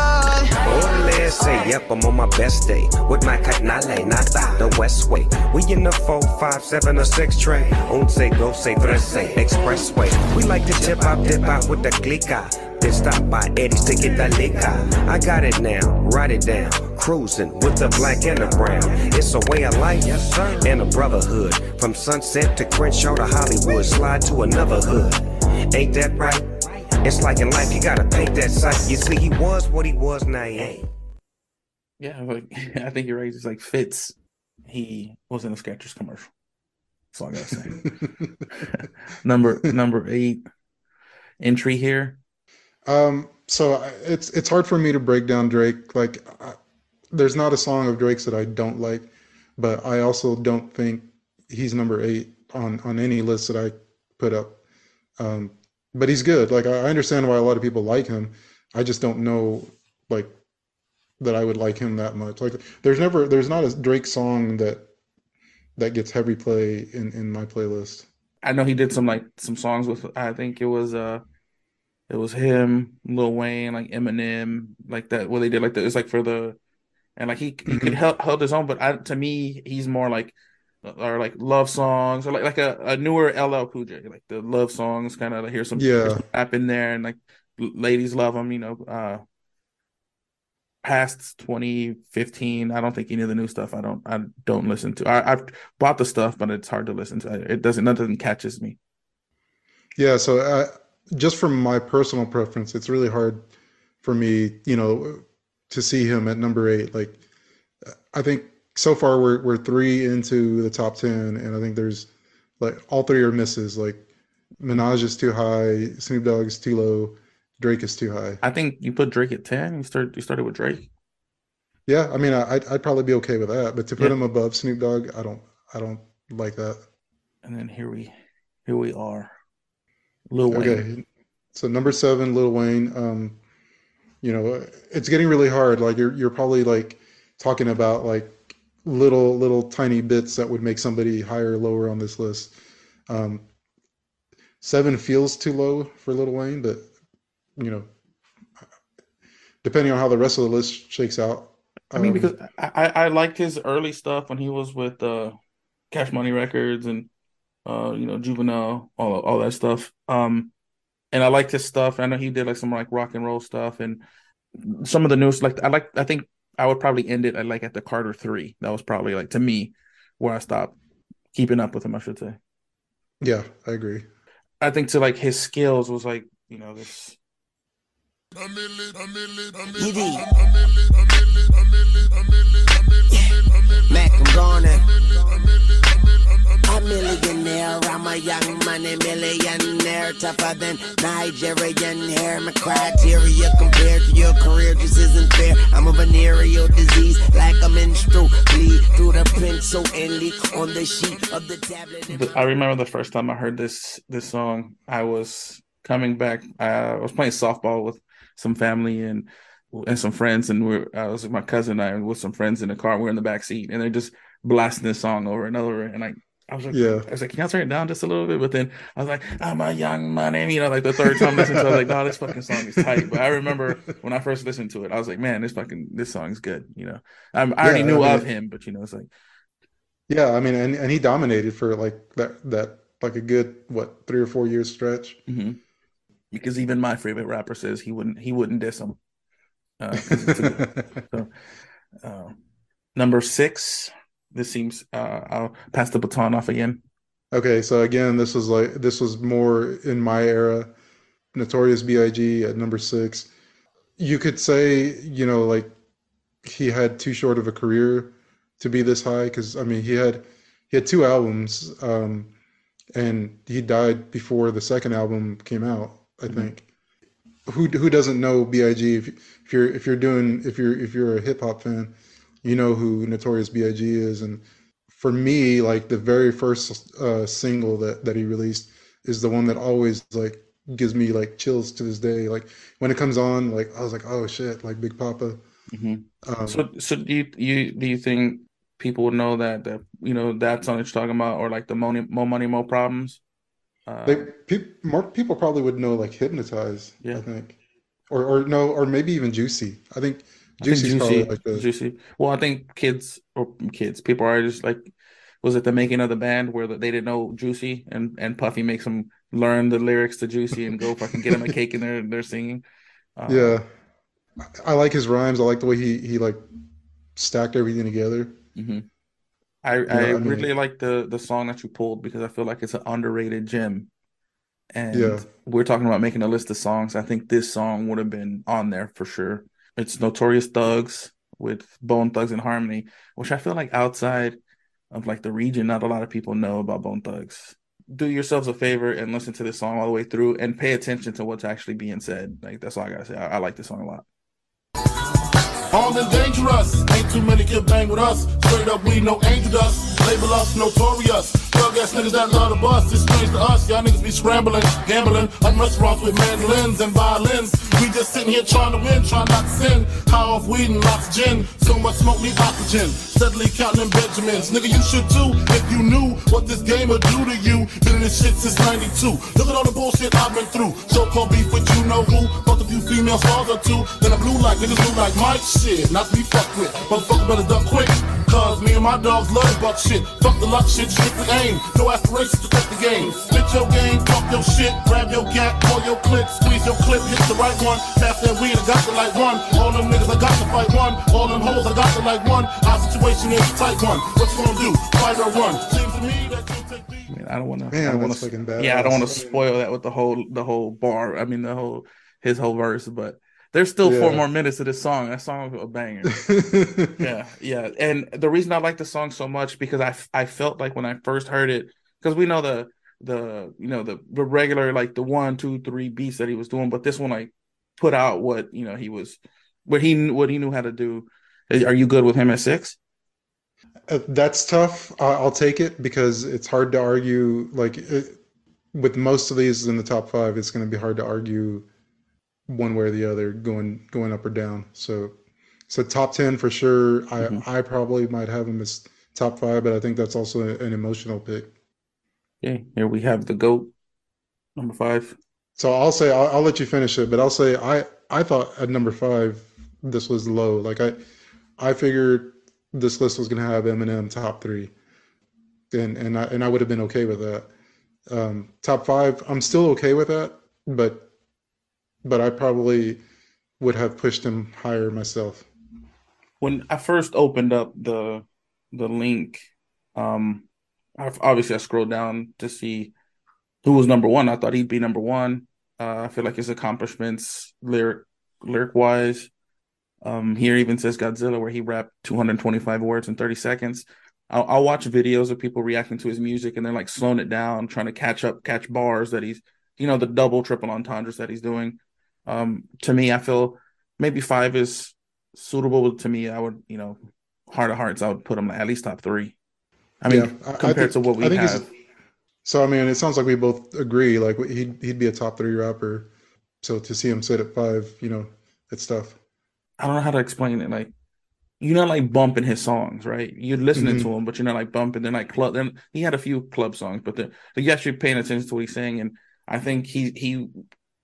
Say, yep, I'm on my best day. With my catinale, not the West Way. We in the 4, 5, 7, or 6 tray. say, go, say, expressway. We like to tip dip out with the clica. Then stop by Eddie's to get the liquor. I got it now, write it down. Cruising with the black and the brown. It's a way of life and a brotherhood. From sunset to Crenshaw to Hollywood, slide to another hood. Ain't that right? It's like in life, you gotta paint that sight. You see, he was what he was, now he ain't. Yeah, like, I think you're right. It's like Fitz. He was in a Skechers commercial. That's all I gotta say. number number eight entry here. Um, so it's it's hard for me to break down Drake. Like, I, there's not a song of Drake's that I don't like, but I also don't think he's number eight on on any list that I put up. Um, but he's good. Like I understand why a lot of people like him. I just don't know like that I would like him that much. Like there's never there's not a Drake song that that gets heavy play in in my playlist. I know he did some like some songs with I think it was uh it was him, Lil Wayne, like Eminem, like that. What they did like that. It's like for the and like he he mm-hmm. could help held his own, but I, to me he's more like or like love songs or like like a, a newer LL Cool J, like the love songs, kind of hear some yeah rap in there, and like ladies love him. you know. Uh, past 2015, I don't think any of the new stuff. I don't I don't listen to. I, I've bought the stuff, but it's hard to listen to. It doesn't nothing catches me. Yeah, so uh, just from my personal preference, it's really hard for me, you know, to see him at number eight. Like, I think so far we're we're three into the top ten, and I think there's like all three are misses. Like Minaj is too high, Snoop Dogg is too low, Drake is too high. I think you put Drake at ten. You start you started with Drake. Yeah, I mean, I, would I'd probably be okay with that, but to put yeah. him above Snoop Dogg, I don't I don't like that. And then here we here we are, Lil Wayne. Okay, so number seven, Lil Wayne. Um, you know, it's getting really hard. Like you're you're probably like talking about like little little tiny bits that would make somebody higher or lower on this list. Um, seven feels too low for Lil Wayne, but you know, depending on how the rest of the list shakes out. I mean, um, because I, I liked his early stuff when he was with uh, Cash Money Records and uh, you know Juvenile, all all that stuff. Um, and I liked his stuff. I know he did like some like rock and roll stuff and some of the news. Like I like, I think I would probably end it at like at the Carter three. That was probably like to me where I stopped keeping up with him. I should say. Yeah, I agree. I think to like his skills was like you know this. Mac, I'm gone. I'm a millionaire, I'm a young money millionaire, tougher than Nigerian hair. My criteria compared to your career just isn't fair. I'm a venereal disease, like a menstrual bleed through the pencil and leak on the sheet of the tablet. I remember the first time I heard this this song. I was coming back. I was playing softball with some family and and some friends, and we're I was with my cousin and I with some friends in the car. We're in the back seat, and they're just blasting this song over and over, and I I was like, yeah. I was like, can y'all turn it down just a little bit? But then I was like, I'm a young money, you know, like the third time listening to it, I was like, no, this fucking song is tight. But I remember when I first listened to it, I was like, man, this fucking this song's good. You know, I, I already knew I mean, of him, but you know, it's like, yeah, I mean, and, and he dominated for like that that like a good what three or four years stretch. Mm-hmm. Because even my favorite rapper says he wouldn't he wouldn't diss him. Uh, so, uh, number six. This seems. Uh, I'll pass the baton off again. Okay, so again, this was like this was more in my era. Notorious B.I.G. at number six. You could say, you know, like he had too short of a career to be this high because I mean he had he had two albums um, and he died before the second album came out. I mm-hmm. think. Who who doesn't know Big? If, if you're if you're doing if you're if you're a hip hop fan, you know who Notorious Big is. And for me, like the very first uh, single that that he released is the one that always like gives me like chills to this day. Like when it comes on, like I was like, oh shit, like Big Poppa. Mm-hmm. Um, so, so do you, you do you think people would know that that you know that song that you're talking about, or like the money, more money, more problems? Uh, they pe- more people probably would know like hypnotize. Yeah. I think, or or no, or maybe even juicy. I think juicy, juicy, like the... juicy. Well, I think kids or kids, people are just like, was it the making of the band where they didn't know Juicy and and Puffy makes them learn the lyrics to Juicy and go fucking get them a cake and they're they're singing. Um, yeah, I like his rhymes. I like the way he he like stacked everything together. Mm-hmm. I I, I mean, really like the the song that you pulled because I feel like it's an underrated gem. And yeah. we're talking about making a list of songs. I think this song would have been on there for sure. It's Notorious Thugs with Bone Thugs and Harmony, which I feel like outside of like the region, not a lot of people know about Bone Thugs. Do yourselves a favor and listen to this song all the way through and pay attention to what's actually being said. Like that's all I gotta say. I, I like this song a lot. Armed dangerous, ain't too many can bang with us. Straight up, we no angel dust. Label us notorious. Thug ass niggas that love the bus. It's strange to us. Y'all niggas be scrambling, gambling like restaurants with mandolins and violins. We just sitting here trying to win, trying not to sin. High off weed and lots of gin. So much smoke need oxygen. Steadily counting Benjamins. Nigga, you should too if you knew what this game would do to you. Been in this shit since 92. Look at all the bullshit I've been through. So called beef with you know who. Fucked a few female stars or two. Then I blue like niggas blue like Mike shit. Not to be fucked with. Motherfucker better duck quick. Cause me and my dogs love buck shit. Fuck the luck shit, strictly aim. No aspirations to touch the game. Spit your game, talk your shit, grab your gat, call your clip, squeeze your clip, hit the right one. Pass that weed, I got to like one. All them niggas, I got to fight one. All them hoes, I got to like one. Our situation is a tight one. What you gonna do? Fight or run? Seems to me that you take I mean, I don't want to. I don't want to. Yeah, I don't want to spoil that with the whole the whole bar. I mean, the whole his whole verse, but there's still yeah. four more minutes of this song. That song was a banger. yeah, yeah. And the reason I like the song so much because I I felt like when I first heard it, because we know the the you know the the regular like the one two three beats that he was doing, but this one like put out what you know he was what he what he knew how to do. Are you good with him at six? Uh, that's tough. I'll take it because it's hard to argue. Like it, with most of these in the top five, it's going to be hard to argue one way or the other, going going up or down. So, so top ten for sure. Mm-hmm. I I probably might have him as top five, but I think that's also an emotional pick. Okay, here we have the goat, number five. So I'll say I'll, I'll let you finish it, but I'll say I I thought at number five this was low. Like I I figured this list was gonna have Eminem top three, and and I and I would have been okay with that. Um, top five, I'm still okay with that, but but I probably would have pushed him higher myself. When I first opened up the the link, um, I've, obviously I scrolled down to see who was number one. I thought he'd be number one. Uh, I feel like his accomplishments, lyric lyric wise, um, here even says Godzilla, where he rapped 225 words in 30 seconds. I'll, I'll, watch videos of people reacting to his music and they're like slowing it down, trying to catch up, catch bars that he's, you know, the double, triple entendres that he's doing. Um, to me, I feel maybe five is suitable to me. I would, you know, heart of hearts, I would put him at least top three. I mean, yeah, compared I think, to what we have. So I mean, it sounds like we both agree. Like he'd he'd be a top three rapper. So to see him sit at five, you know, it's tough. I don't know how to explain it. Like you're not like bumping his songs, right? You're listening mm-hmm. to him, but you're not like bumping. They're like club. Then he had a few club songs, but the you actually paying attention to what he's saying. And I think he he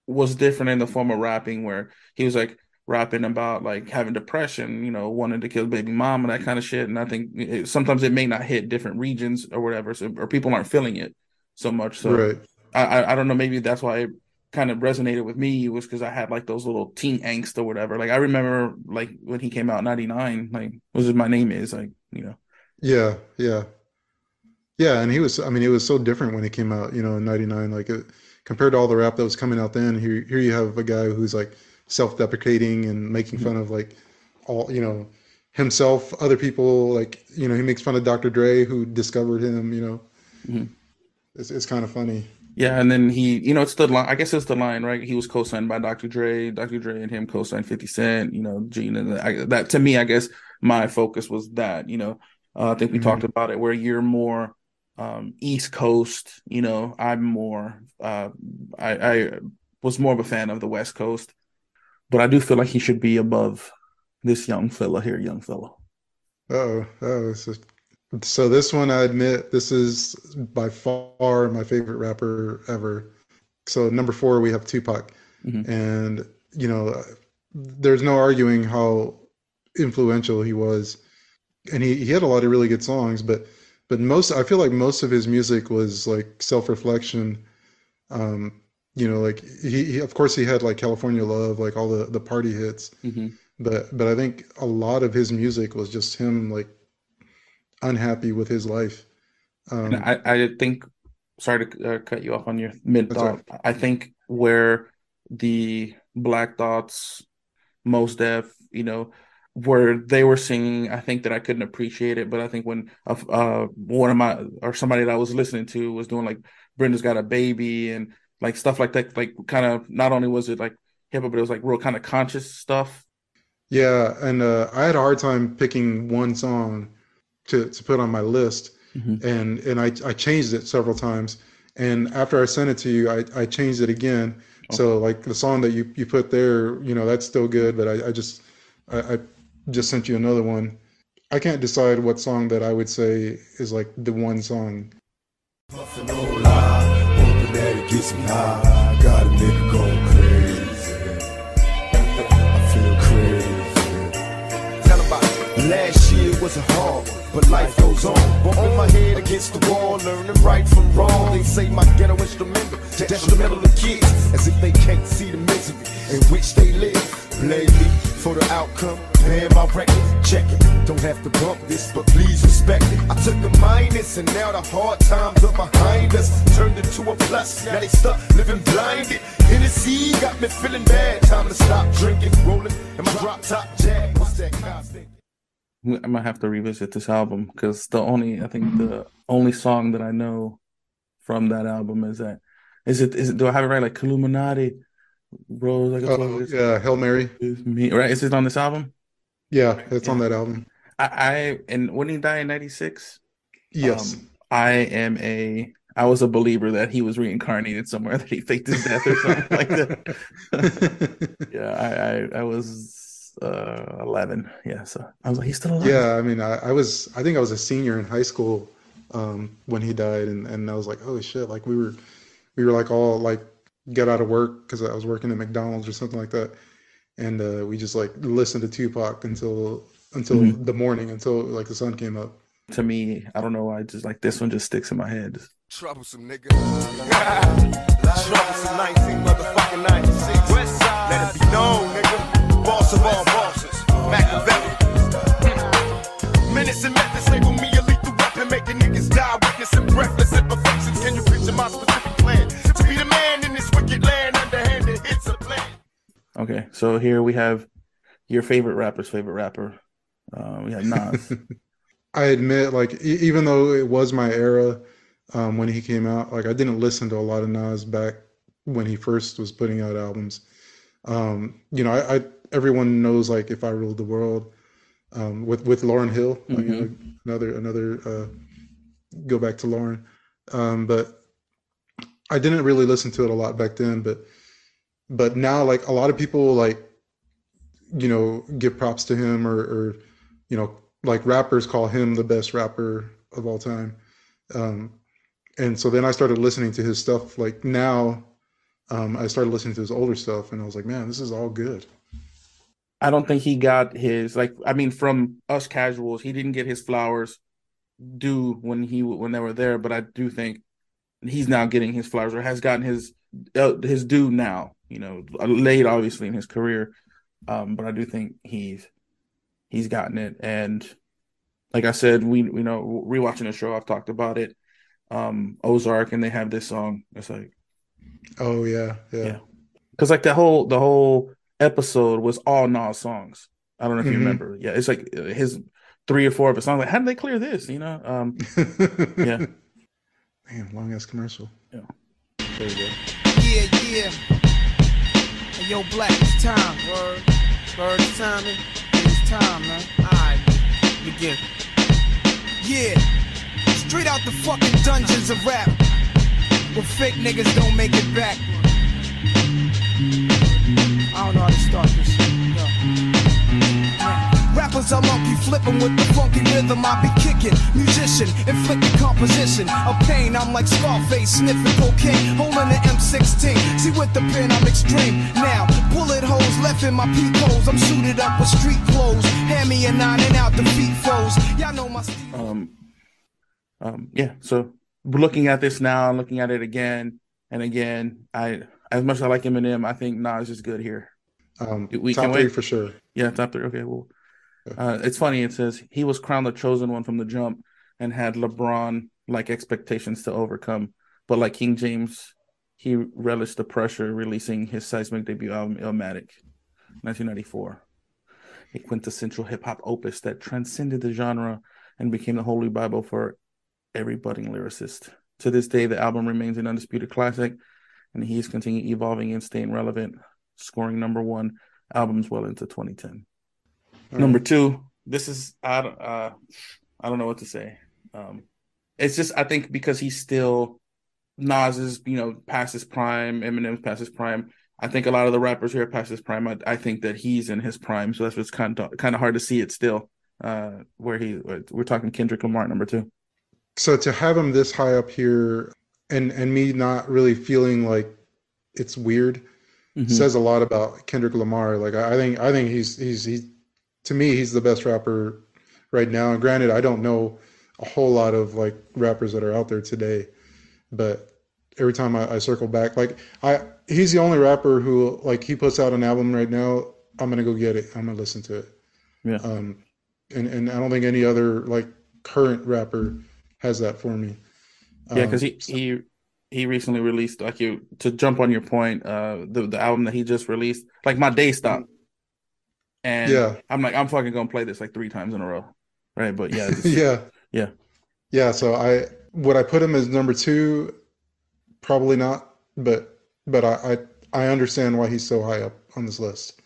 was different in the form of rapping where he was like rapping about like having depression, you know, wanting to kill baby mom and that kind of shit. And I think it, sometimes it may not hit different regions or whatever, so, or people aren't feeling it. so much. So right. I I don't know. Maybe that's why it kind of resonated with me was because I had like those little teen angst or whatever. Like I remember like when he came out '99, like was it my name is like you know. Yeah, yeah, yeah. And he was. I mean, it was so different when he came out. You know, in '99, like it, compared to all the rap that was coming out then. Here, here you have a guy who's like self-deprecating and making fun of like all you know himself, other people. Like you know, he makes fun of Dr. Dre who discovered him. You know, mm-hmm. it's it's kind of funny. Yeah, and then he, you know, it's the line. I guess it's the line, right? He was co-signed by Dr. Dre. Dr. Dre and him co-signed Fifty Cent. You know, Gene and I, that. To me, I guess my focus was that. You know, uh, I think we mm-hmm. talked about it where you're more um, East Coast. You know, I'm more. Uh, I, I was more of a fan of the West Coast, but I do feel like he should be above this young fella here, young fella. Oh, oh, so this one, I admit, this is by far my favorite rapper ever. So number four, we have Tupac, mm-hmm. and you know, there's no arguing how influential he was, and he he had a lot of really good songs, but but most I feel like most of his music was like self reflection. Um, you know, like he, he, of course he had like California Love, like all the the party hits, mm-hmm. but but I think a lot of his music was just him like unhappy with his life. Um, I, I think, sorry to uh, cut you off on your mid thought. Right. I think where the Black Dots, Mos Def, you know, where they were singing, I think that I couldn't appreciate it. But I think when uh, uh, one of my or somebody that I was listening to was doing like Brenda's got a baby and like stuff like that, like kind of not only was it like hip hop, but it was like real kind of conscious stuff. Yeah, and uh, I had a hard time picking one song to, to put on my list. Mm-hmm. And and I, I changed it several times. And after I sent it to you, I, I changed it again. Okay. So like the song that you, you put there, you know, that's still good, but I, I just I, I just sent you another one. I can't decide what song that I would say is like the one song. Last year was a hard but life goes on. Bumping my head against the wall, learning right from wrong. They say my ghetto instrumental, detrimental to kids, as if they can't see the misery in which they live. Blame me for the outcome, paying my record, check it. Don't have to bump this, but please respect it. I took a minus, and now the hard times are behind us. Turned into a plus, now they stuck living blinded. Hennessy got me feeling bad. Time to stop drinking, rolling, and my drop top jag. What's that constant? I might have to revisit this album because the only I think the only song that I know from that album is that is it is it do I have it right like Illuminati Rose like oh, yeah Hail Mary me right is it on this album yeah it's yeah. on that album I, I and when he died in '96 yes um, I am a I was a believer that he was reincarnated somewhere that he faked his death or something like that yeah I, I I was uh, 11. Yeah, so I was like, he's still alive. Yeah, I mean, I, I was, I think I was a senior in high school um, when he died, and, and I was like, holy shit! Like we were, we were like all like get out of work because I was working at McDonald's or something like that, and uh, we just like listened to Tupac until until mm-hmm. the morning until like the sun came up. To me, I don't know why, just like this one just sticks in my head. Troublesome nigga. Troublesome 19 motherfucking 96. West side. Let it be known, nigga boss of all bosses, Makaveli. Minutes and methods label me a lethal weapon, making niggas die, witnessing breathless imperfections. Can you picture my Okay, so here we have your favorite rapper's favorite rapper. Uh, we have Nas. I admit, like, e- even though it was my era um, when he came out, like, I didn't listen to a lot of Nas back when he first was putting out albums. Um, you know, I, I everyone knows like if I ruled the world um, with with Lauryn Hill, mm-hmm. like, you know, another another uh, go back to Lauryn, um, but I didn't really listen to it a lot back then, but but now like a lot of people like you know give props to him or, or you know like rappers call him the best rapper of all time um, and so then i started listening to his stuff like now um, i started listening to his older stuff and i was like man this is all good I don't think he got his like. I mean, from us casuals, he didn't get his flowers due when he when they were there. But I do think he's now getting his flowers or has gotten his uh, his due now. You know, late obviously in his career, um, but I do think he's he's gotten it. And like I said, we you know rewatching the show, I've talked about it. Um, Ozark, and they have this song. It's like, oh yeah, yeah, because like the whole the whole episode was all Nas songs. I don't know if mm-hmm. you remember. Yeah, it's like uh, his three or four of his songs. Like, how did they clear this? You know? Um, yeah. Man, long ass commercial. Yeah. There you go. Yeah, yeah. Yo, Black, it's time. Word. Word, it's time. It's time, man. Alright, begin. Yeah. Straight out the fucking dungeons of rap. Where fake niggas don't make it back. I don't know how to start this. Rappers are monkey flipping with the funky rhythm I be kicking. Musician, inflicting composition of pain. I'm like Scarface sniffing cocaine, holding the M16. See with the pen I'm extreme. Now bullet holes left in my peep holes. I'm suited up with street clothes. Hand me a nine and out the feet foes. Y'all know my. Um, um, yeah. So looking at this now, looking at it again and again, I as much as I like Eminem, I think Nas is good here. Um, we top can three wait. for sure. Yeah, top three. Okay, well, uh, it's funny. It says he was crowned the chosen one from the jump and had LeBron like expectations to overcome. But like King James, he relished the pressure, releasing his seismic debut album Illmatic, 1994, a quintessential hip hop opus that transcended the genre and became the holy bible for every budding lyricist. To this day, the album remains an undisputed classic, and he's continuing evolving and staying relevant, scoring number one albums well into 2010. Number two, this is I don't uh, I don't know what to say. Um, it's just I think because he's still Nas is you know past his prime, Eminem's past his prime. I think a lot of the rappers here are past his prime. I, I think that he's in his prime, so that's what's kind of kind of hard to see it still. Uh, where he we're talking Kendrick Lamar number two. So to have him this high up here, and and me not really feeling like it's weird, mm-hmm. says a lot about Kendrick Lamar. Like I, I think I think he's he's he's to me, he's the best rapper right now. And granted, I don't know a whole lot of like rappers that are out there today, but every time I, I circle back, like I, he's the only rapper who like he puts out an album right now. I'm gonna go get it. I'm gonna listen to it. Yeah. Um, and and I don't think any other like current rapper has that for me. Yeah, because um, he he he recently released like you to jump on your point, uh, the the album that he just released, like my day stop. And yeah, I'm like, I'm fucking gonna play this like three times in a row, right? But yeah, yeah, yeah, yeah. So I would I put him as number two? Probably not, but but I I, I understand why he's so high up on this list.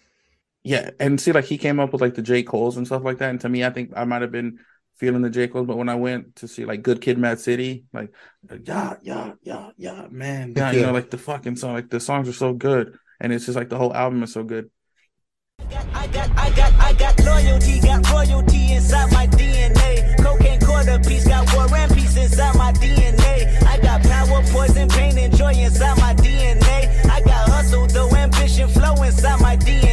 Yeah, and see, like he came up with like the J Cole's and stuff like that, and to me, I think I might have been feeling the J Cole's, but when I went to see like Good Kid, Mad City, like yeah, yeah, yeah, yeah, man, yeah, you know, like the fucking song, like the songs are so good, and it's just like the whole album is so good. I got, I got, I got loyalty, got royalty inside my DNA. Quarter piece, got war and peace inside my DNA. I got power, poison, pain, and joy inside my DNA. I got hustle, though ambition, flow inside my DNA.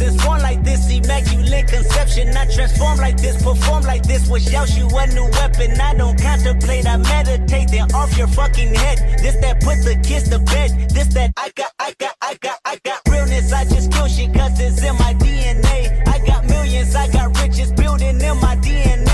I born like this, immaculate conception. I transform like this, perform like this, wish out you a new weapon. I don't contemplate, I meditate, then off your fucking head. This that put the kiss to bed. This that I got, I got, I got, I got realness. I just kill shit cause it's in my DNA. I got millions, I got riches building in my DNA.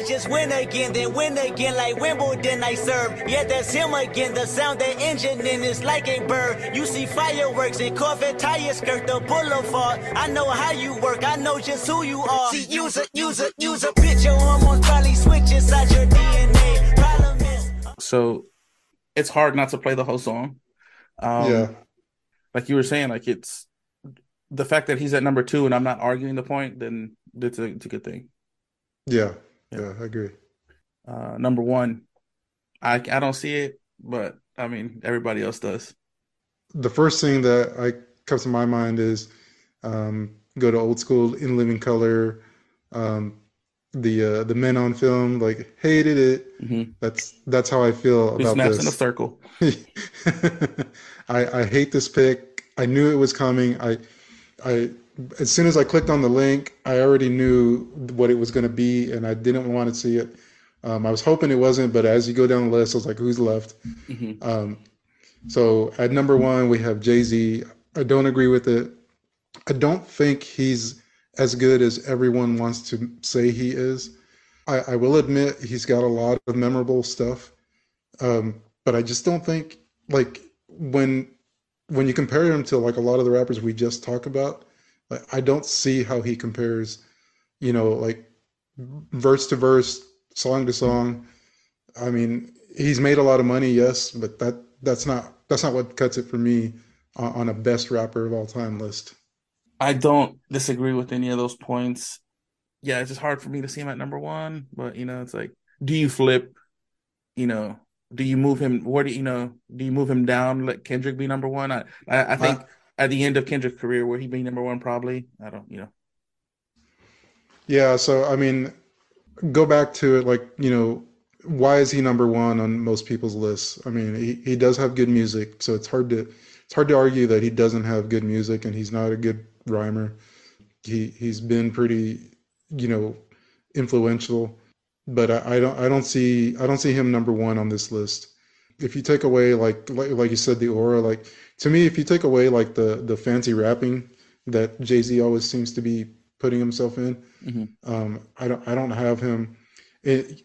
I just win again, then win again like Wimbledon I serve. Yeah, that's him again. The sound that engine in is like a bird. You see fireworks and Corvette tires skirt the boulevard. I know how you work, I know just who you are. See, use a, use a, use a bitch, your hormones probably switch inside your DNA. Problem is. So it's hard not to play the whole song. Um, yeah. Like you were saying, like it's the fact that he's at number two and I'm not arguing the point, then it's a, it's a good thing. Yeah. Yeah, yeah I agree. Uh, number one, I I don't see it, but I mean everybody else does. The first thing that I comes to my mind is um, go to old school in living color. Um, the uh, the men on film like hated it. Mm-hmm. That's that's how I feel Who about snaps this. in a circle. I I hate this pick. I knew it was coming. I I as soon as I clicked on the link, I already knew what it was going to be, and I didn't want to see it. Um, I was hoping it wasn't, but as you go down the list, I was like, "Who's left?" Mm-hmm. Um, so at number one, we have Jay Z. I don't agree with it. I don't think he's as good as everyone wants to say he is. I, I will admit he's got a lot of memorable stuff, um, but I just don't think like when when you compare him to like a lot of the rappers we just talked about, like, I don't see how he compares, you know, like verse to verse, song to song. I mean, he's made a lot of money, yes, but that that's not that's not what cuts it for me on, on a best rapper of all time list. I don't disagree with any of those points. Yeah, it's just hard for me to see him at number one. But you know, it's like, do you flip? You know, do you move him? Where do you, know? Do you move him down? Let Kendrick be number one? I I, I think uh, at the end of Kendrick's career, where he be number one? Probably. I don't. You know. Yeah. So I mean, go back to it. Like you know, why is he number one on most people's lists? I mean, he, he does have good music, so it's hard to it's hard to argue that he doesn't have good music and he's not a good rhymer. He he's been pretty, you know, influential, but I, I don't I don't see I don't see him number one on this list. If you take away like like like you said the aura, like to me, if you take away like the the fancy rapping that Jay Z always seems to be putting himself in, mm-hmm. um, I don't I don't have him. It,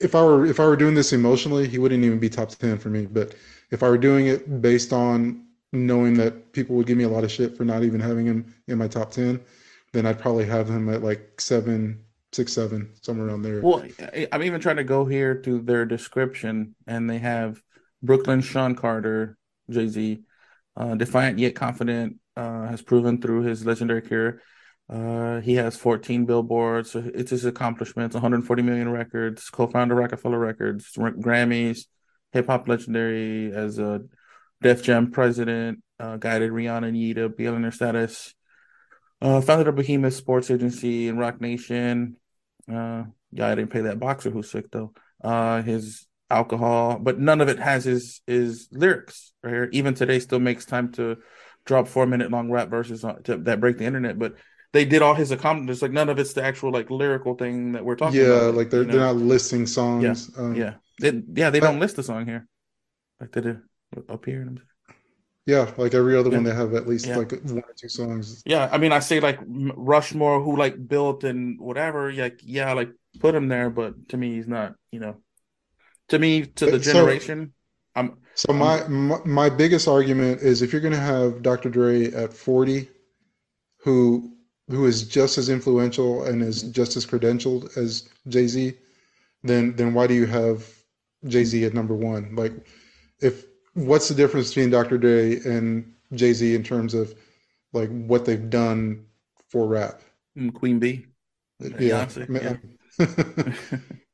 if I were if I were doing this emotionally, he wouldn't even be top ten for me. But if I were doing it based on knowing that people would give me a lot of shit for not even having him in my top 10 then i'd probably have him at like seven six seven somewhere around there well i'm even trying to go here to their description and they have brooklyn shawn carter jay-z uh, defiant yet confident uh, has proven through his legendary career. Uh, he has 14 billboards. It's his accomplishments. 140 million records. Co-founder roc-a-fella records. Grammys. Hip-hop legendary as a Def Jam president, uh, guided Rihanna and Yida billionaire status. Uh, founded a behemoth sports agency in Roc Nation. Uh, yeah, I didn't pay that boxer who's sick though. His alcohol, but none of it has his his lyrics. Right here, even today, still makes time to drop four minute long rap verses on, to, that break the internet. But they did all his accomplishments. Like none of it's the actual like lyrical thing that we're talking yeah, about. Yeah, like they're they're not listing songs. Yeah, um, yeah, they, yeah. They don't list the song here, like they did up here. Yeah, like every other yeah. one, they have at least yeah. like one or two songs. Yeah, I mean, I say like Rushmore, who like built and whatever. Like, yeah, like put him there, but to me, he's not. You know, to me, to the generation, so, I'm. So my, I'm, my my biggest argument is if you're going to have Dr. Dre at 40, who who is just as influential and is just as credentialed as Jay Z, then then why do you have Jay Z at number one? Like, if what's the difference between Dr. Dre and Jay Z in terms of like what they've done for rap? Mm, Queen B. Yeah. yeah.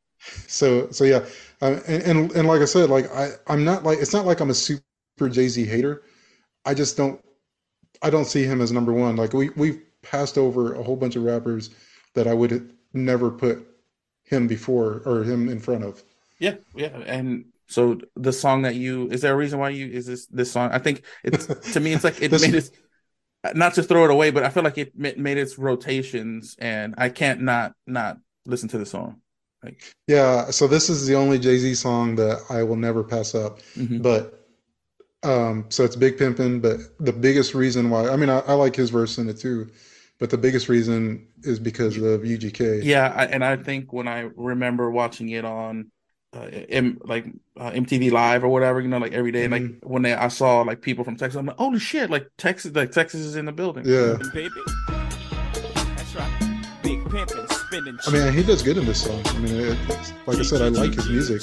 so so yeah, uh, and, and, and like I said, like I I'm not like it's not like I'm a super Jay Z hater. I just don't I don't see him as number one. Like we we've passed over a whole bunch of rappers that I would never put him before or him in front of. Yeah, yeah, and so the song that you is there a reason why you is this this song? I think it's to me it's like it made it not to throw it away, but I feel like it made its rotations, and I can't not not listen to the song. Like, yeah, so this is the only Jay Z song that I will never pass up. Mm-hmm. But um, so it's Big Pimpin', but the biggest reason why I mean I, I, like his verse in it too, but the biggest reason is because of UGK. Yeah, I, and I think when I remember watching it on uh, M, like uh, MTV Live or whatever, you know, like every day. Mm-hmm. Like when they, I saw like people from Texas, I'm like, holy shit, like Texas, like Texas is in the building. Yeah, baby. That's right. Big pimpin', spinning. I mean, he does good in this song. I mean, it, like I said, I like his music.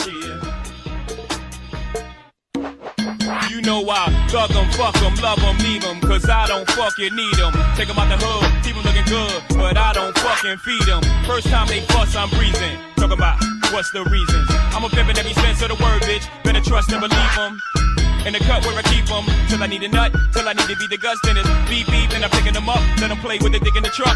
You know why? Thug them, fuck them, love them, leave them. Cause I don't fucking need them. Take them out the hood, keep them looking good. But I don't fucking feed them. First time they fuss, I'm breathing. Talking about what's the reasons? I'm a pimp in every sense of the word, bitch. Better trust and believe them. In the cut where I keep them. Till I need a nut, till I need to be the guts. Then it's beep beep, and I'm picking them up. Let them play with the dick in the truck.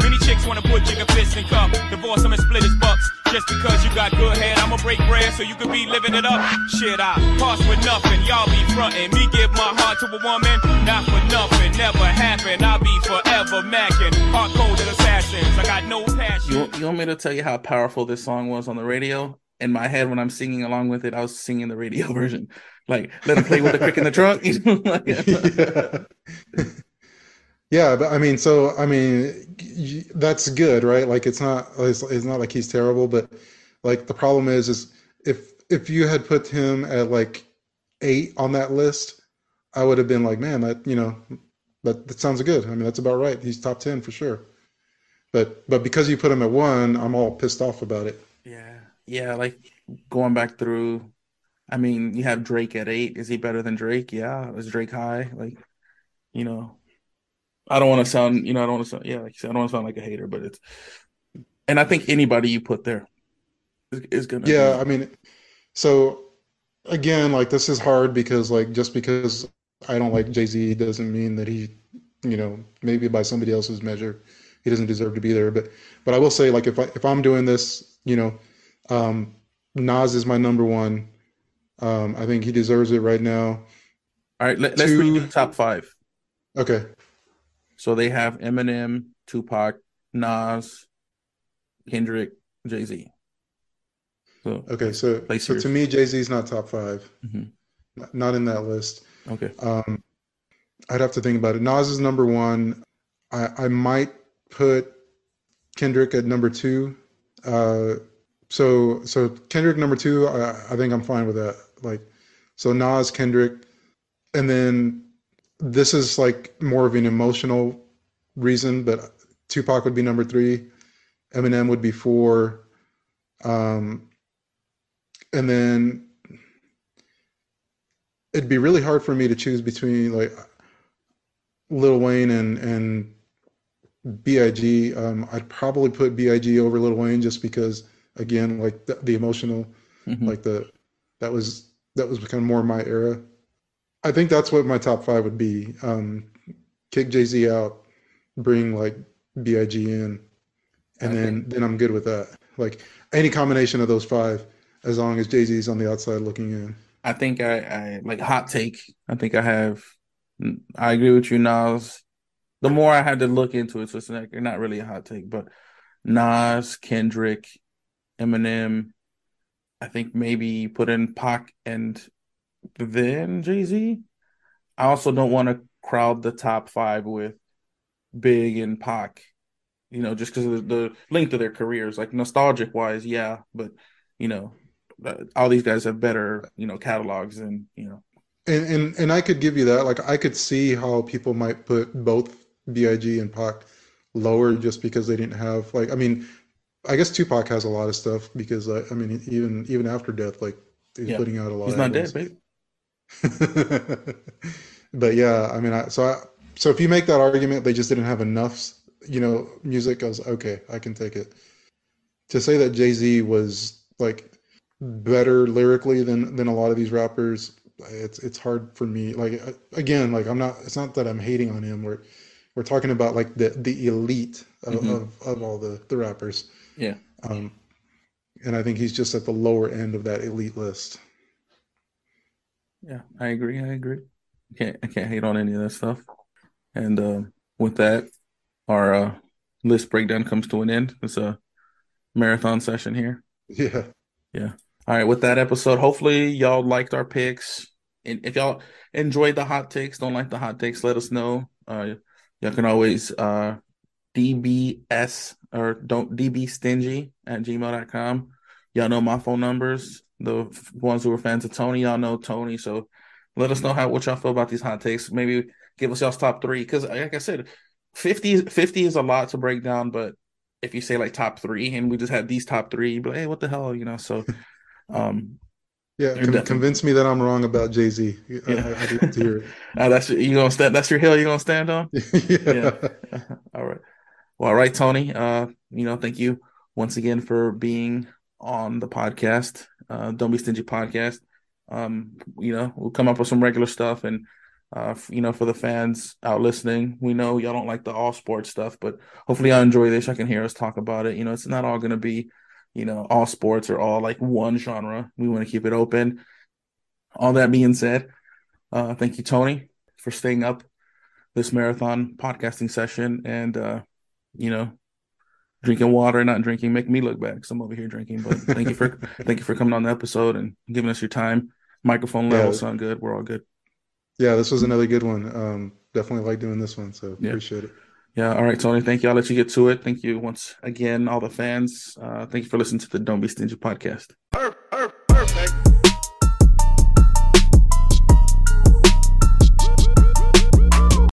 Many chicks wanna put jigger fist in cup. Divorce them and split his bucks. Just because you got good head, I'ma break bread so you can be living it up. Shit, I cost with nothing, y'all be frontin'. Me give my heart to a woman, not for nothing, never happen. I'll be forever macking. Hard coded assassins, I got no passion. You, you want me to tell you how powerful this song was on the radio? In my head, when I'm singing along with it, I was singing the radio version. Like, let him play with the crick in the trunk. You know, like, yeah. Yeah, but I mean, so I mean, that's good, right? Like, it's not it's, it's not like he's terrible, but like the problem is, is if if you had put him at like eight on that list, I would have been like, man, that you know, that that sounds good. I mean, that's about right. He's top ten for sure. But but because you put him at one, I'm all pissed off about it. Yeah, yeah. Like going back through, I mean, you have Drake at eight. Is he better than Drake? Yeah. Is Drake high? Like, you know, I don't want to sound, you know, I don't want to sound, yeah, like you said, I don't want to sound like a hater, but it's, and I think anybody you put there is, is gonna. Yeah, be. I mean, so again, like this is hard because like just because I don't like Jay Z doesn't mean that he, you know, maybe by somebody else's measure, he doesn't deserve to be there. But but I will say like if I if I'm doing this, you know, um, Nas is my number one. Um, I think he deserves it right now. All right, let, us read the top five. Okay. So they have Eminem, Tupac, Nas, Kendrick, Jay Z. So okay, so so to me, Jay Z is not top 5 mm-hmm. not in that list. Okay. Um, I'd have to think about it. Nas is number one. I I might put Kendrick at number two. Uh, so so Kendrick number two. I, I think I'm fine with that. Like, so Nas, Kendrick, and then this is like more of an emotional reason, but Tupac would be number three, Eminem would be four, um, and then it'd be really hard for me to choose between like Lil Wayne and and Big. Um, I'd probably put Big over Lil Wayne just because, again, like the, the emotional, mm-hmm. like the that was that was kind of more my era. I think that's what my top five would be. Um, kick Jay Z out, bring like Big in, and then then I'm good with that. Like any combination of those five, as long as Jay Z's on the outside looking in. I think I, I like hot take. I think I have. I agree with you, Nas. The more I had to look into it, so it's like, not really a hot take, but Nas, Kendrick, Eminem. I think maybe put in Pac and then Jay Z. I also don't want to crowd the top five with Big and Pac, you know, just because of the length of their careers. Like nostalgic wise, yeah, but you know, all these guys have better, you know, catalogs and you know. And and and I could give you that. Like I could see how people might put both Big and Pac lower just because they didn't have like I mean, I guess Tupac has a lot of stuff because uh, I mean even even after death like he's yeah. putting out a lot. He's not albums. dead, baby. but yeah, I mean, I, so I, so if you make that argument, they just didn't have enough, you know, music. I was okay, I can take it. To say that Jay Z was like better lyrically than than a lot of these rappers, it's it's hard for me. Like again, like I'm not. It's not that I'm hating on him. We're we're talking about like the the elite of mm-hmm. of, of all the the rappers. Yeah. Um, and I think he's just at the lower end of that elite list. Yeah, I agree. I agree. Can't I can't hate on any of that stuff. And uh, with that, our uh, list breakdown comes to an end. It's a marathon session here. Yeah. Yeah. All right. With that episode, hopefully y'all liked our picks. And if y'all enjoyed the hot takes, don't like the hot takes, let us know. Uh, y'all can always uh, DBS or don't DB stingy at gmail.com. Y'all know my phone numbers the ones who are fans of Tony, y'all know Tony. So let us know how what y'all feel about these hot takes. Maybe give us y'all's top three. Because like I said, 50, 50 is a lot to break down, but if you say like top three and we just had these top three, like, hey, what the hell, you know? So um yeah, con- convince me that I'm wrong about Jay Z. Yeah. I, like to hear it. uh, that's you gonna stand. That's your hill. you're gonna stand on? yeah. yeah. all right. Well, all right, Tony. Uh, you know, thank you once again for being on the podcast uh, Don't Be Stingy podcast. Um, you know, we'll come up with some regular stuff and uh, you know, for the fans out listening, we know y'all don't like the all sports stuff, but hopefully I enjoy this. I can hear us talk about it. You know, it's not all going to be, you know, all sports are all like one genre. We want to keep it open. All that being said, uh, thank you, Tony, for staying up this marathon podcasting session and uh, you know, drinking water, not drinking, make me look bad because I'm over here drinking. But thank you for thank you for coming on the episode and giving us your time. Microphone levels yeah. sound good. We're all good. Yeah, this was another good one. Um, definitely like doing this one, so yeah. appreciate it. Yeah. All right, Tony. Thank you. I'll let you get to it. Thank you once again, all the fans. Uh, thank you for listening to the Don't Be Stingy podcast.